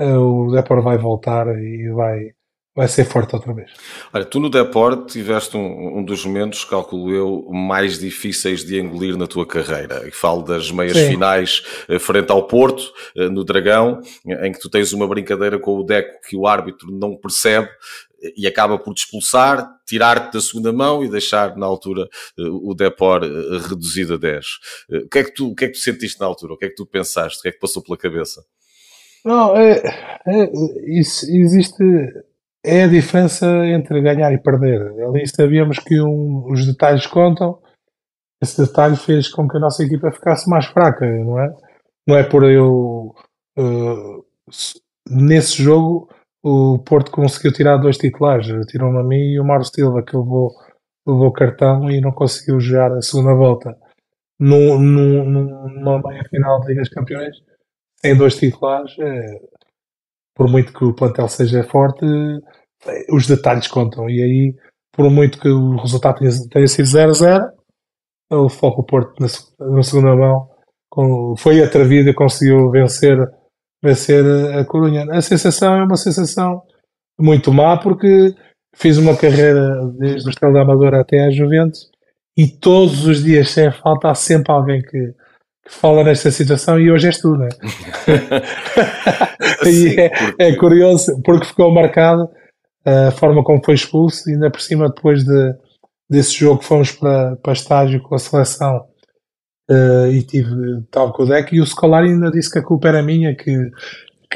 Speaker 2: o Depor vai voltar e vai, vai ser forte outra vez.
Speaker 1: Olha, tu no Deporte tiveste um, um, dos momentos, calculo eu, mais difíceis de engolir na tua carreira. E falo das meias Sim. finais eh, frente ao Porto, eh, no Dragão, em que tu tens uma brincadeira com o Deco que o árbitro não percebe e acaba por te expulsar, tirar-te da segunda mão e deixar na altura eh, o Depor reduzido a 10. O que, é que tu, o que é que tu sentiste na altura? O que é que tu pensaste? O que é que passou pela cabeça?
Speaker 2: Não, é, é, isso, existe é a diferença entre ganhar e perder. Ali sabíamos que um, os detalhes contam. Esse detalhe fez com que a nossa equipa ficasse mais fraca, não é? Não é por eu. Uh, nesse jogo, o Porto conseguiu tirar dois titulares. Tirou-me a mim e o Mauro Silva, que levou, levou cartão e não conseguiu jogar a segunda volta. No, numa meia final da Liga dos Campeões, sem dois titulares, é, por muito que o plantel seja forte, os detalhes contam. E aí, por muito que o resultado tenha, tenha sido 0-0, o Foco Porto na, na, segunda mão com, foi atrevido e conseguiu vencer, vencer a Corunha. A sensação é uma sensação muito má porque fiz uma carreira desde o Estrela da Amadora até a Juventus e todos os dias, sem falta, há sempre alguém que fala nesta situação e hoje és tu, não é? [laughs] e é, é, curioso porque ficou marcado a forma como foi expulso e ainda por cima depois de, desse jogo fomos para, para estágio com a seleção uh, e tive tal com o deck e o Scolari ainda disse que a culpa era minha que,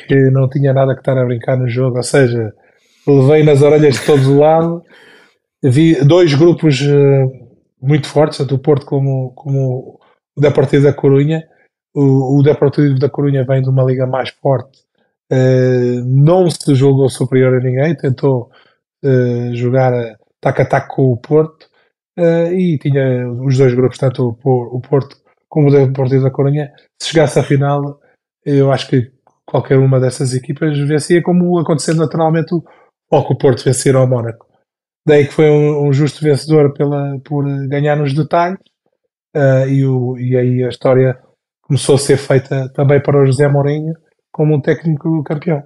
Speaker 2: que não tinha nada que estar a brincar no jogo, ou seja, levei nas orelhas de todo o lado vi dois grupos uh, muito fortes, tanto o Porto como, como o Deportivo da Corunha. O, o Deportivo da Corunha vem de uma liga mais forte, uh, não se julgou superior a ninguém, tentou uh, jogar tac a tac com o Porto uh, e tinha os dois grupos, tanto o, o Porto como o Deportivo da Corunha. Se chegasse à final, eu acho que qualquer uma dessas equipas vencia, como aconteceu naturalmente o, o Porto vencer ao Mónaco. Daí que foi um, um justo vencedor pela, por ganhar nos detalhes uh, e, o, e aí a história começou a ser feita também para o José Mourinho como um técnico campeão.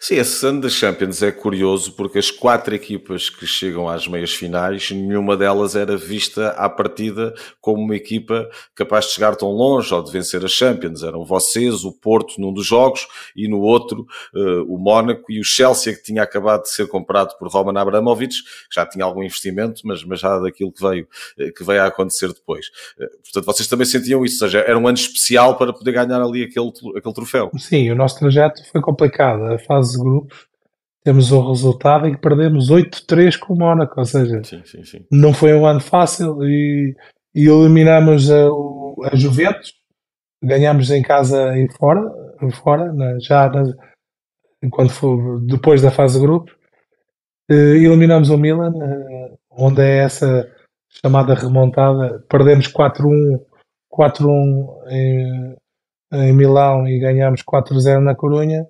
Speaker 1: Sim, esse ano da Champions é curioso porque as quatro equipas que chegam às meias finais, nenhuma delas era vista à partida como uma equipa capaz de chegar tão longe ou de vencer a Champions. Eram vocês, o Porto num dos jogos e no outro uh, o Mónaco e o Chelsea que tinha acabado de ser comprado por Roman Abramovich, que já tinha algum investimento, mas, mas já daquilo que veio, uh, que veio a acontecer depois. Uh, portanto, vocês também sentiam isso, ou seja, era um ano especial para poder ganhar ali aquele, aquele troféu.
Speaker 2: Sim, nosso trajeto foi complicado. A fase de grupos, temos o resultado em que perdemos 8-3 com o Mónaco, ou seja, sim, sim, sim. não foi um ano fácil e, e eliminamos a, a Juventus, ganhamos em casa e fora, fora na, já na, quando foi, depois da fase de grupos, eliminamos o Milan, eh, onde é essa chamada remontada, perdemos 4-1 4-1 em, Milão e ganhamos 4-0 na Corunha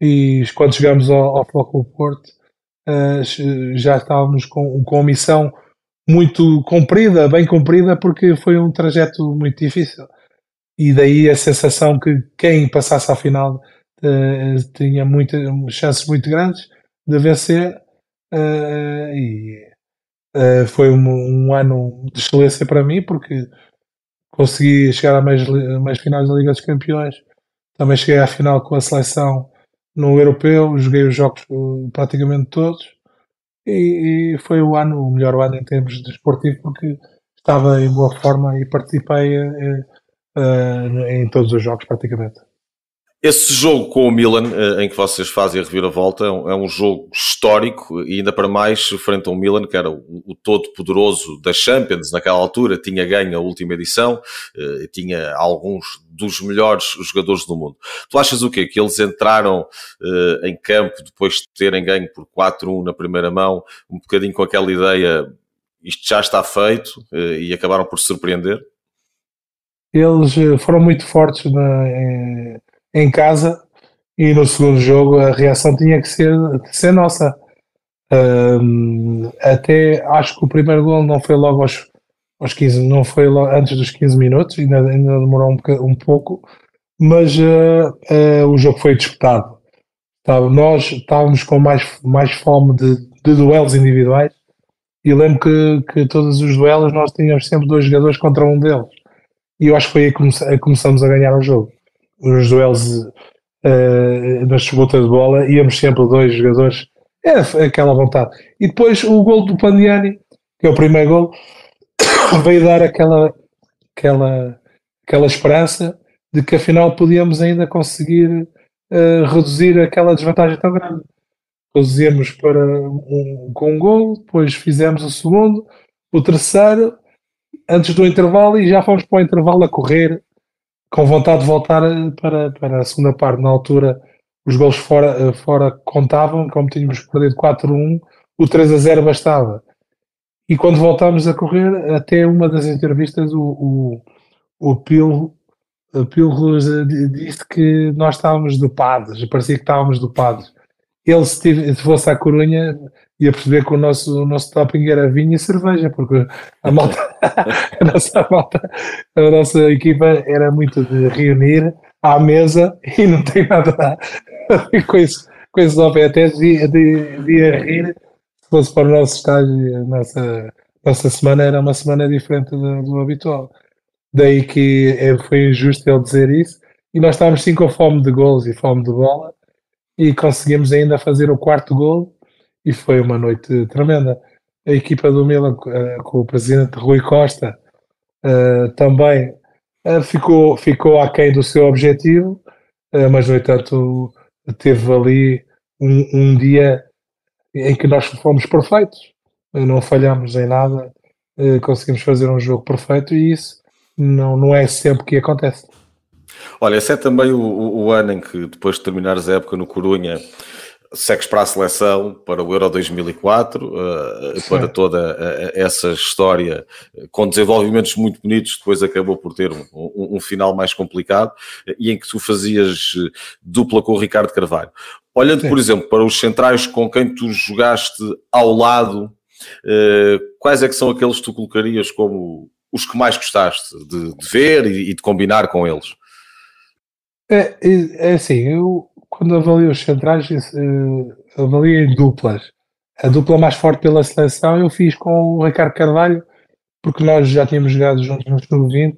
Speaker 2: e quando chegamos ao, ao Foco Porto uh, já estávamos com, com missão muito comprida, bem comprida, porque foi um trajeto muito difícil. E daí a sensação que quem passasse à final uh, tinha muitas chances muito grandes de vencer. Uh, e uh, foi um, um, ano de excelência para mim, porque consegui chegar a mais, mais finais da Liga dos Campeões. Também cheguei à final com a seleção no europeu, joguei os jogos uh, praticamente todos e, e, foi o ano, o melhor ano em termos de esportivo porque estava em boa forma e participei uh, uh, em todos os jogos praticamente.
Speaker 1: Esse jogo com o Milan, em que vocês fazem a reviravolta, é, é um jogo histórico e ainda para mais frente ao Milan, que era o todo poderoso da Champions naquela altura, tinha ganho a última edição, tinha alguns dos melhores jogadores do mundo. Tu achas o quê? Que eles entraram uh, em campo depois de terem ganho por 4-1 na primeira mão, um bocadinho com aquela ideia, isto já está feito, e acabaram por surpreender?
Speaker 2: Eles eh, foram muito fortes na, em, casa e no segundo jogo a reação tinha que ser, ser nossa. até acho que o primeiro gol não foi logo aos, aos 15, não foi antes dos 15 minutos, ainda, ainda demorou um, um pouco, mas uh, uh, o jogo foi disputado. Tá, nós estávamos com mais, mais fome de, de duelos individuais e lembro que, que todos os duelos nós tínhamos sempre dois jogadores contra um deles. E eu acho que foi aí que começamos a ganhar o jogo. Os duelos uh, na disputa de bola íamos sempre dois jogadores. É aquela vontade. E depois o gol do Pandiani, que é o primeiro gol, [coughs] veio dar aquela, aquela, aquela esperança de que afinal podíamos ainda conseguir uh, reduzir aquela desvantagem tão grande. Reduzimos para um, com um gol, depois fizemos o segundo, o terceiro, antes do intervalo, e já fomos para o intervalo a correr, com vontade de voltar para, para a segunda parte. Na altura, os gols fora, eh, fora contavam, como tínhamos perdido 4-1, o 3 a 0 bastava. E quando voltámos a correr, até uma das entrevistas, o, o, o Pilo, o Pilo disse que nós estávamos dopados, parecia que estávamos dopados. Ele, se, se fosse à Corunha, ia perceber que o nosso, o nosso topping era vinho e cerveja, porque a malta, [laughs] a nossa malta, a nossa equipa era muito de reunir à mesa e não tem nada a, com isso. Com isso, até devia, devia rir fosse para o nosso estágio, a nossa, nossa semana era uma semana diferente do, do habitual. Daí que é, foi injusto ele dizer isso. E nós estávamos sim com fome de gols e fome de bola e conseguimos ainda fazer o quarto gol e foi uma noite tremenda. A equipa do Milan, eh, com o presidente Rui Costa, eh, também eh, ficou, ficou aquém do seu objetivo, mas no entanto teve ali um, um dia em que nós fomos perfeitos, não falhamos em nada, conseguimos fazer um jogo perfeito e isso não, não é sempre que acontece.
Speaker 1: Olha, esse é também o, o, ano em que, depois de terminares a época no Corunha, segues para a seleção, para o Euro 2004, uh, eh, para toda uh, essa história com desenvolvimentos muito bonitos, depois acabou por ter um, um, um final mais complicado e em que tu fazias dupla com o Ricardo Carvalho. Olhando, Sim. por exemplo, para os centrais com quem tu jogaste ao lado, quais é que são aqueles que tu colocarias como os que mais gostaste de, de ver e, e, de combinar com eles?
Speaker 2: É, é, é assim, eu quando avalio os centrais, uh, avalio em duplas. A dupla mais forte pela seleção eu fiz com o Ricardo Carvalho, porque nós já tínhamos jogado juntos no Sub-20,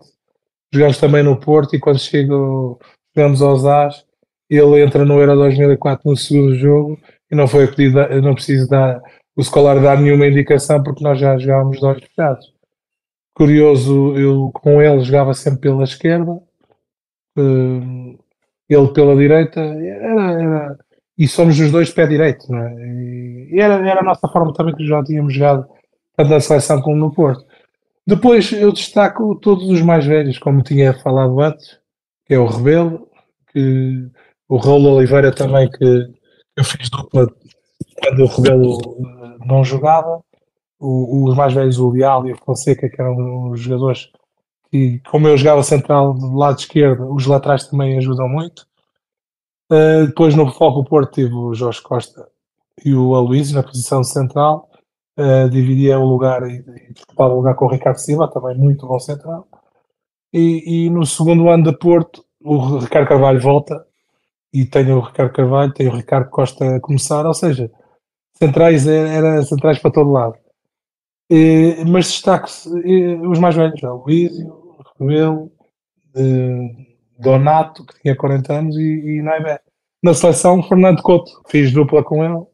Speaker 2: jogamos também no Porto e quando chego, jogamos aos As, ele entra no Euro 2004 no segundo jogo e não foi pedido, não preciso dar o escolar dar nenhuma indicação porque nós já jogávamos dois fechados. Curioso, eu com ele jogava sempre pela esquerda, eh, ele pela direita, era, era, e somos os dois pé direito, não é? E era, era a nossa forma também que já tínhamos jogado tanto na seleção como no Porto. Depois eu destaco todos os mais velhos, como tinha falado antes, que é o Rebelo, que o Raul Oliveira também, que eu fiz dupla quando o Rebelo eh, não jogava. O, os mais velhos, o Leal e o Fonseca, que eram os jogadores que, como eu jogava central do lado esquerdo, os laterais também ajudam muito. Uh, depois no Foco Porto tive o Jorge Costa e o Aloysio na posição central. Uh, dividia o lugar e, e disputava o lugar com o Ricardo Silva, também muito bom central. E, e, no segundo ano de Porto, o Ricardo Carvalho volta e tenho o Ricardo Carvalho, tenho o Ricardo Costa a começar, ou seja, centrais é, era centrais para todo lado. E, mas destaque-se os mais velhos, o Luísio, Rebelo, Donato, que tinha 40 anos, e, e Naibé. Na seleção, Fernando Couto, fiz dupla com ele.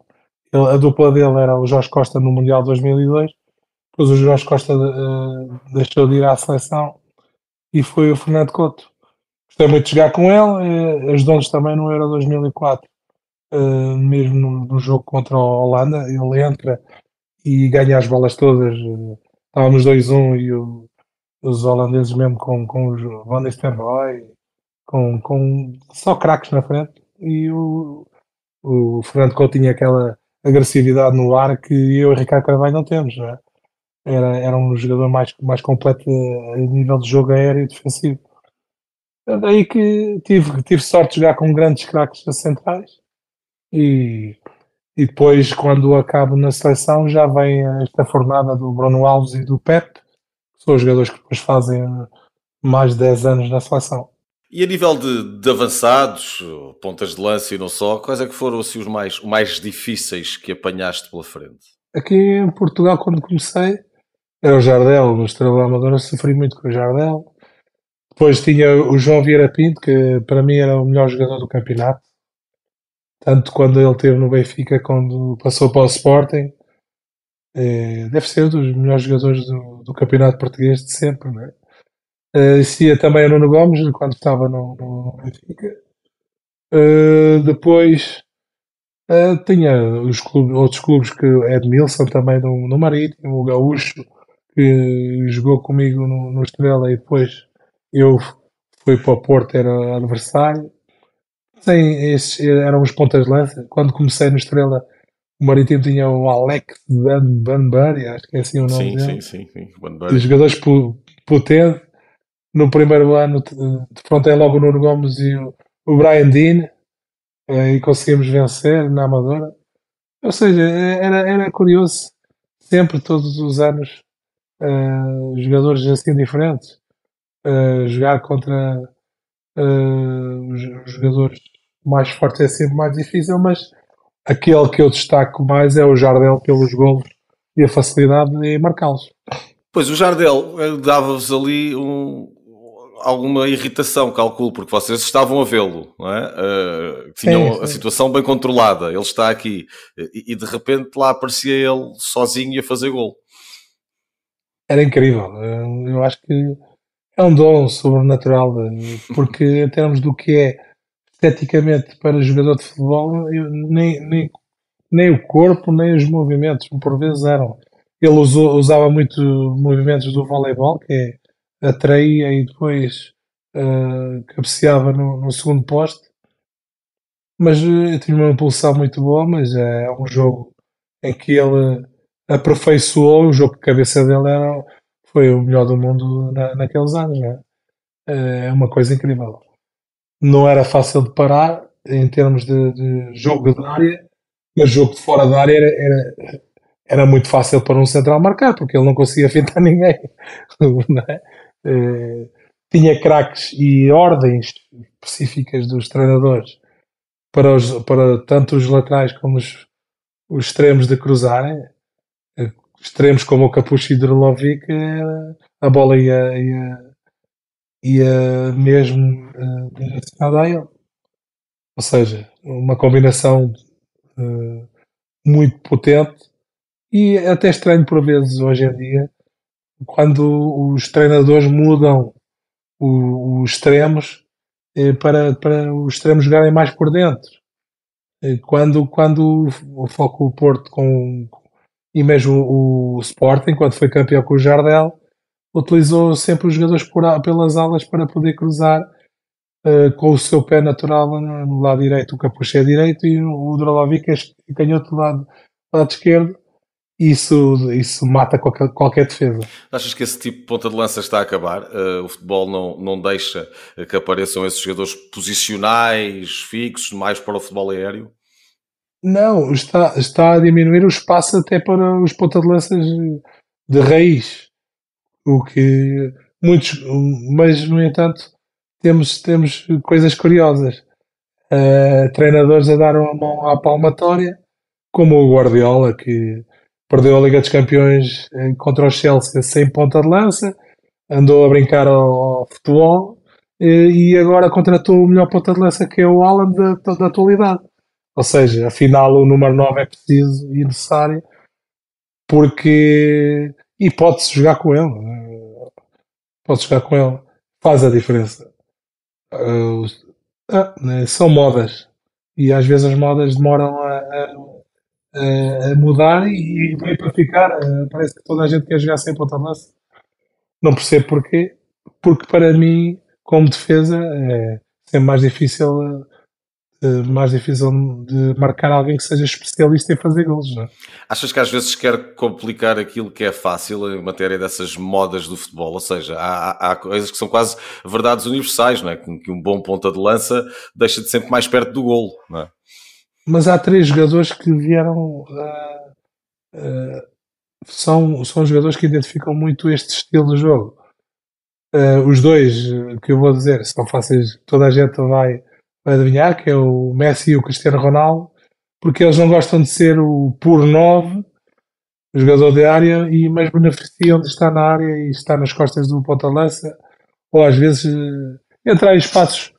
Speaker 2: ele. A dupla dele era o Jorge Costa no Mundial 2002. Depois o Jorge Costa uh, deixou de ir à seleção e foi o Fernando Couto. Gostei muito de jogar com ele, eh, ajudou-nos também no Euro 2004, eh, mesmo no, no, jogo contra a Holanda. Ele entra e ganha as bolas todas. Eh, estávamos 2-1 e o, os holandeses, mesmo com, com os Van Nistelrooy, com, com só craques na frente. E o, o Fernando Couto tinha aquela agressividade no ar que eu e o Ricardo Carvalho não temos. Não é? era, era um jogador mais, mais completo a nível de jogo aéreo e defensivo. Daí que tive, tive sorte de jogar com grandes craques centrais e, e depois, quando acabo na seleção, já vem esta fornada do Bruno Alves e do Pep, são os jogadores que depois fazem mais de 10 anos na seleção.
Speaker 1: E a nível de, de, avançados, pontas de lança e não só, quais é que foram assim, os mais, mais difíceis que apanhaste pela frente?
Speaker 2: Aqui em Portugal, quando comecei, era o Jardel, no Estrela Amadora, sofri muito com o Jardel. Depois tinha o João Vieira Pinto, que para mim era o melhor jogador do campeonato. Tanto quando ele esteve no Benfica, quando passou para o Sporting. É, deve ser um dos melhores jogadores do, do campeonato português de sempre, não é? Uh, também o Nuno Gomes, quando estava no, no Benfica. Uh, depois uh, tinha os clubes, outros clubes que Edmilson também no, no Marítimo, o Gaúcho, que jogou comigo no, no Estrela e depois eu fui para o Porto, era adversário. Sim, esses eram os pontas de lança. Quando comecei no Estrela, o Marítimo tinha o Alex Banbury, acho que é assim o nome
Speaker 1: sim,
Speaker 2: dele.
Speaker 1: Sim, sim, sim.
Speaker 2: Os jogadores potentes no primeiro ano de fronte é logo o Nuno Gomes e o, o Brian Dean eh, e conseguimos vencer na Amadora. Ou seja, era, era curioso sempre, todos os anos, uh, jogadores assim diferentes, uh, jogar contra uh, os, jogadores mais fortes é sempre mais difícil, mas aquele que eu destaco mais é o Jardel pelos golos e a facilidade em marcá-los.
Speaker 1: Pois o Jardel dava-vos ali um, alguma irritação, calculo, porque vocês estavam a vê-lo, não é? Uh, tinham sim, sim. a situação bem controlada, ele está aqui, e, e, de repente lá aparecia ele sozinho a fazer gol.
Speaker 2: Era incrível, eh, eu acho que é um dom sobrenatural, eh, porque em termos do que é esteticamente para jogador de futebol, nem, nem, nem o corpo, nem os movimentos, por vezes eram. Ele usou, usava muito movimentos do voleibol, que é atraía e depois uh, cabeceava no, no, segundo poste. Mas uh, tinha uma impulsão muito boa, mas é um jogo em que ele aperfeiçoou, o jogo de cabeça dele era, foi o melhor do mundo na, naqueles anos. Né? É uma coisa incrível. Não era fácil de parar em termos de, de jogo de área, mas jogo de fora da área era, era, era, muito fácil para um central marcar, porque ele não conseguia fintar [laughs] ninguém. É? Eh, tinha craques e ordens específicas dos treinadores para, os, para tanto os laterais como os, os extremos de cruzarem. Eh, extremos como o Capucho e Drolovic, eh, a bola ia, ia, ia mesmo direcionada a ele. Ou seja, uma combinação uh, muito potente e até estranho por vezes hoje em dia quando os treinadores mudam os extremos eh, para, para os extremos jogarem mais por dentro. Eh, quando, quando o Foco Porto com, e mesmo o Sporting, quando foi campeão com o Jardel, utilizou sempre os jogadores por, pelas alas para poder cruzar uh, com o seu pé natural no lado direito, o Capucho é direito e o Drolovic é canhoto do lado, do lado esquerdo isso, isso mata qualquer, qualquer defesa.
Speaker 1: Achas que esse tipo de ponta de lança está a acabar? Uh, o futebol não, não deixa que apareçam esses jogadores posicionais, fixos, mais para o futebol aéreo?
Speaker 2: Não, está, está a diminuir o espaço até para os ponta de lanças de raiz. O que muitos, mas no entanto, temos, temos coisas curiosas. Uh, treinadores a dar uma mão à palmatória, como o Guardiola, que perdeu a Liga dos Campeões contra o Chelsea sem ponta de lança, andou a brincar ao, ao futebol e agora contratou o melhor ponta de lança que é o Alan da, da atualidade. Ou seja, afinal o número 9 é preciso e necessário porque e pode-se jogar com ele. Eh, pode jogar com ele. Faz a diferença. Uh, uh, são modas. E às vezes as modas demoram a, a a mudar e veio para ficar. parece que toda a gente quer jogar sem ponta lança. Não percebo porquê. Porque para mim, como defesa, é sempre mais difícil, mais difícil de marcar alguém que seja especialista em fazer gols. Não é?
Speaker 1: Achas que às vezes quer complicar aquilo que é fácil em matéria dessas modas do futebol? Ou seja, há, há coisas que são quase verdades universais, não é? Que um bom ponta de lança deixa de sempre mais perto do golo, não é?
Speaker 2: mas há três jogadores que vieram uh, uh, são, são jogadores que identificam muito este estilo de jogo. Uh, os dois que eu vou dizer são fáceis, toda a gente vai, vai adivinhar, que é o Messi e o Cristiano Ronaldo, porque eles não gostam de ser o puro 9, jogador de área, e mas beneficiam de estar na área e estar nas costas do ponta-lança, ou às vezes uh, entrar em espaços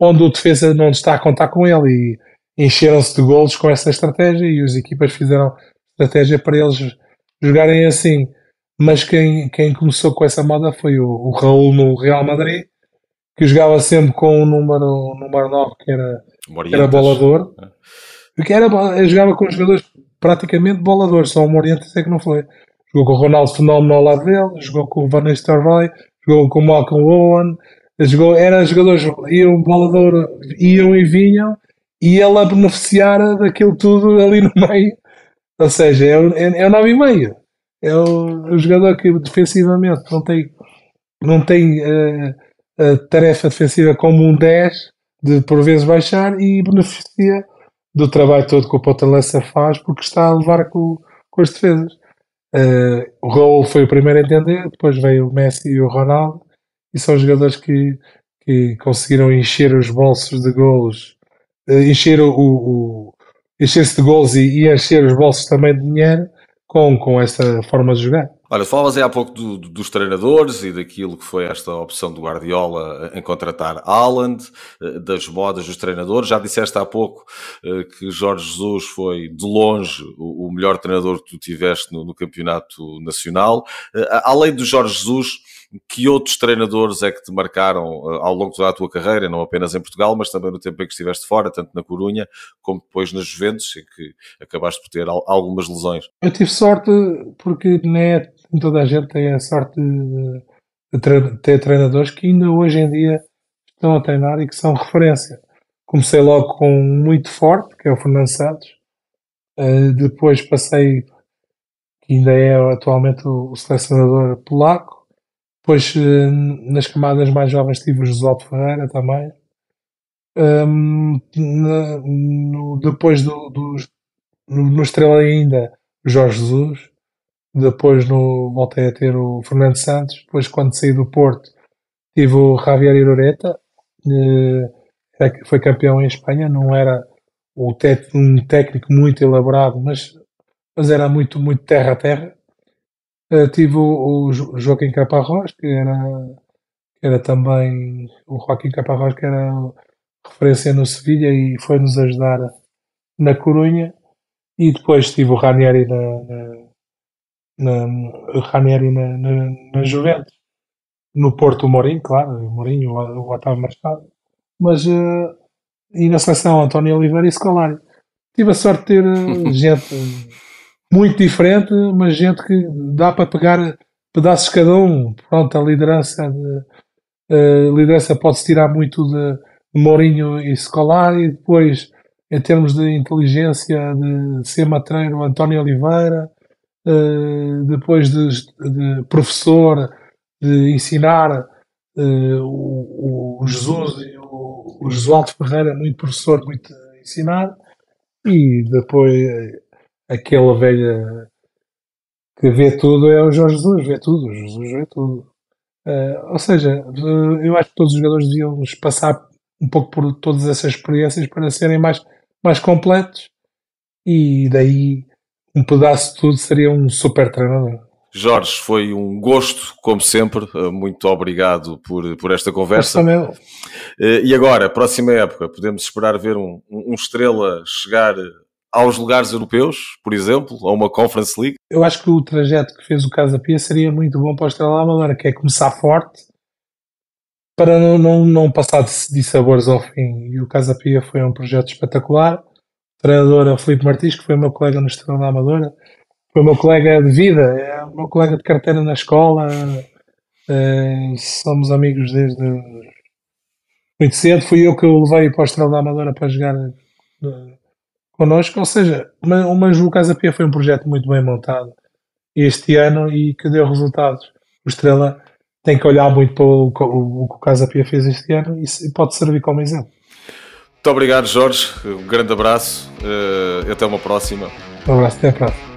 Speaker 2: onde o defesa não está a contar com ele e encheram-se de golos com essa estratégia e as equipas fizeram estratégia para eles jogarem assim. Mas quem, quem começou com essa moda foi o, o Raul no Real Madrid, que jogava sempre com o número, número 9, que era, que era bolador. É. Que era, jogava com jogadores praticamente boladores, só o Morientes é que não foi. Jogou com o Ronaldo Fenómeno ao lado dele, jogou com o Van Nistelrooy, jogou com o Malcolm Owen, jogou, eram jogadores, iam bolador, iam e vinham, e ele a beneficiar daquilo tudo ali no meio. Ou seja, é, é, é o 9,5. É o, o, jogador que defensivamente não tem, não tem uh, a tarefa defensiva como um 10, de por vezes baixar, e beneficia do trabalho todo que o Ponta-Lança faz, porque está a levar com, com as defesas. Uh, o Raul foi o primeiro a entender, depois veio o Messi e o Ronaldo, e são jogadores que, que conseguiram encher os bolsos de golos, uh, encher o, o encher-se de gols e, e, encher os bolsos também de dinheiro com, com esta forma de jogar.
Speaker 1: Olha, falavas aí há pouco do, dos treinadores e daquilo que foi esta opção do Guardiola em contratar Haaland, eh, das modas dos treinadores. Já disseste há pouco eh, que Jorge Jesus foi, de longe, o melhor treinador que tu tiveste no, no campeonato nacional. Eh, além do Jorge Jesus, que outros treinadores é que te marcaram ao longo da tua carreira, não apenas em Portugal, mas também no tempo em que estiveste fora, tanto na Corunha como depois nas Juventus, em que acabaste por ter algumas lesões?
Speaker 2: Eu tive sorte porque nem toda a gente tem a sorte de ter treinadores que ainda hoje em dia estão a treinar e que são referência. Comecei logo com um muito forte, que é o Fernando Santos. Uh, depois passei, que ainda é atualmente o selecionador polaco, depois, eh, nas camadas mais jovens, tive o Josualdo Ferreira também. Um, na, no, depois do, do, no, no Estrela ainda, Jorge Jesus. Depois no, voltei a ter o Fernando Santos. Depois, quando saí do Porto, tive o Javier Iroreta. Eh, foi campeão em Espanha. Não era o um técnico muito elaborado, mas, mas era muito, muito terra a terra. Uh, tive o, o Joaquim Caparrós, que era, que era também o Joaquim Caparrós, que era referência no Sevilha e foi-nos ajudar na Corunha. E depois tive o Ranieri na, na, na Ranieri na, na, na, Juventus. No Porto o Mourinho, claro, o Mourinho, o, o Otávio Machado. Mas, uh, e na seleção António Oliveira e Scolari. Tive a sorte de ter uh, [laughs] gente muito diferente, mas gente que dá para pegar pedaços cada um. Pronto, a liderança, de, a liderança pode-se tirar muito de, Mourinho e Scolari, depois, em termos de inteligência, de ser matreiro, António Oliveira, uh, depois de, de, professor, de ensinar uh, o, o, Jesus e o, o Josualdo Ferreira, muito professor, muito ensinar, e depois aquela velha que vê tudo é o Jorge Jesus, vê tudo, Jesus vê tudo. Uh, ou seja, eu acho que todos os jogadores deviam passar um pouco por todas essas experiências para serem mais, mais completos e daí um pedaço de tudo seria um super treinador.
Speaker 1: Jorge, foi um gosto, como sempre. Eh, muito obrigado por, por esta conversa. Eh, e agora, próxima época, podemos esperar ver um, um estrela chegar aos lugares europeus, por exemplo, a uma Conference League?
Speaker 2: Eu acho que o trajeto que fez o Casa Pia seria muito bom para o Estrela Amadora, que é começar forte para não, não, não passar de, de sabores ao fim. E o Casa Pia foi um projeto espetacular. O treinador é o Filipe Martins, que foi meu colega no Estrela Amadora, foi meu colega de vida, é o meu colega de carteira na escola. É, somos amigos desde muito cedo. Fui eu que o levei para o Estrela Amadora para jogar connosco, ou seja, o Casa Pia foi um projeto muito bem montado este ano e que deu resultados. O Estrela tem que olhar muito para o, o, que o Casa Pia fez este ano e pode servir como exemplo.
Speaker 1: Muito obrigado, Jorge. Um grande abraço. Uh, até uma próxima.
Speaker 2: Um abraço, até a próxima.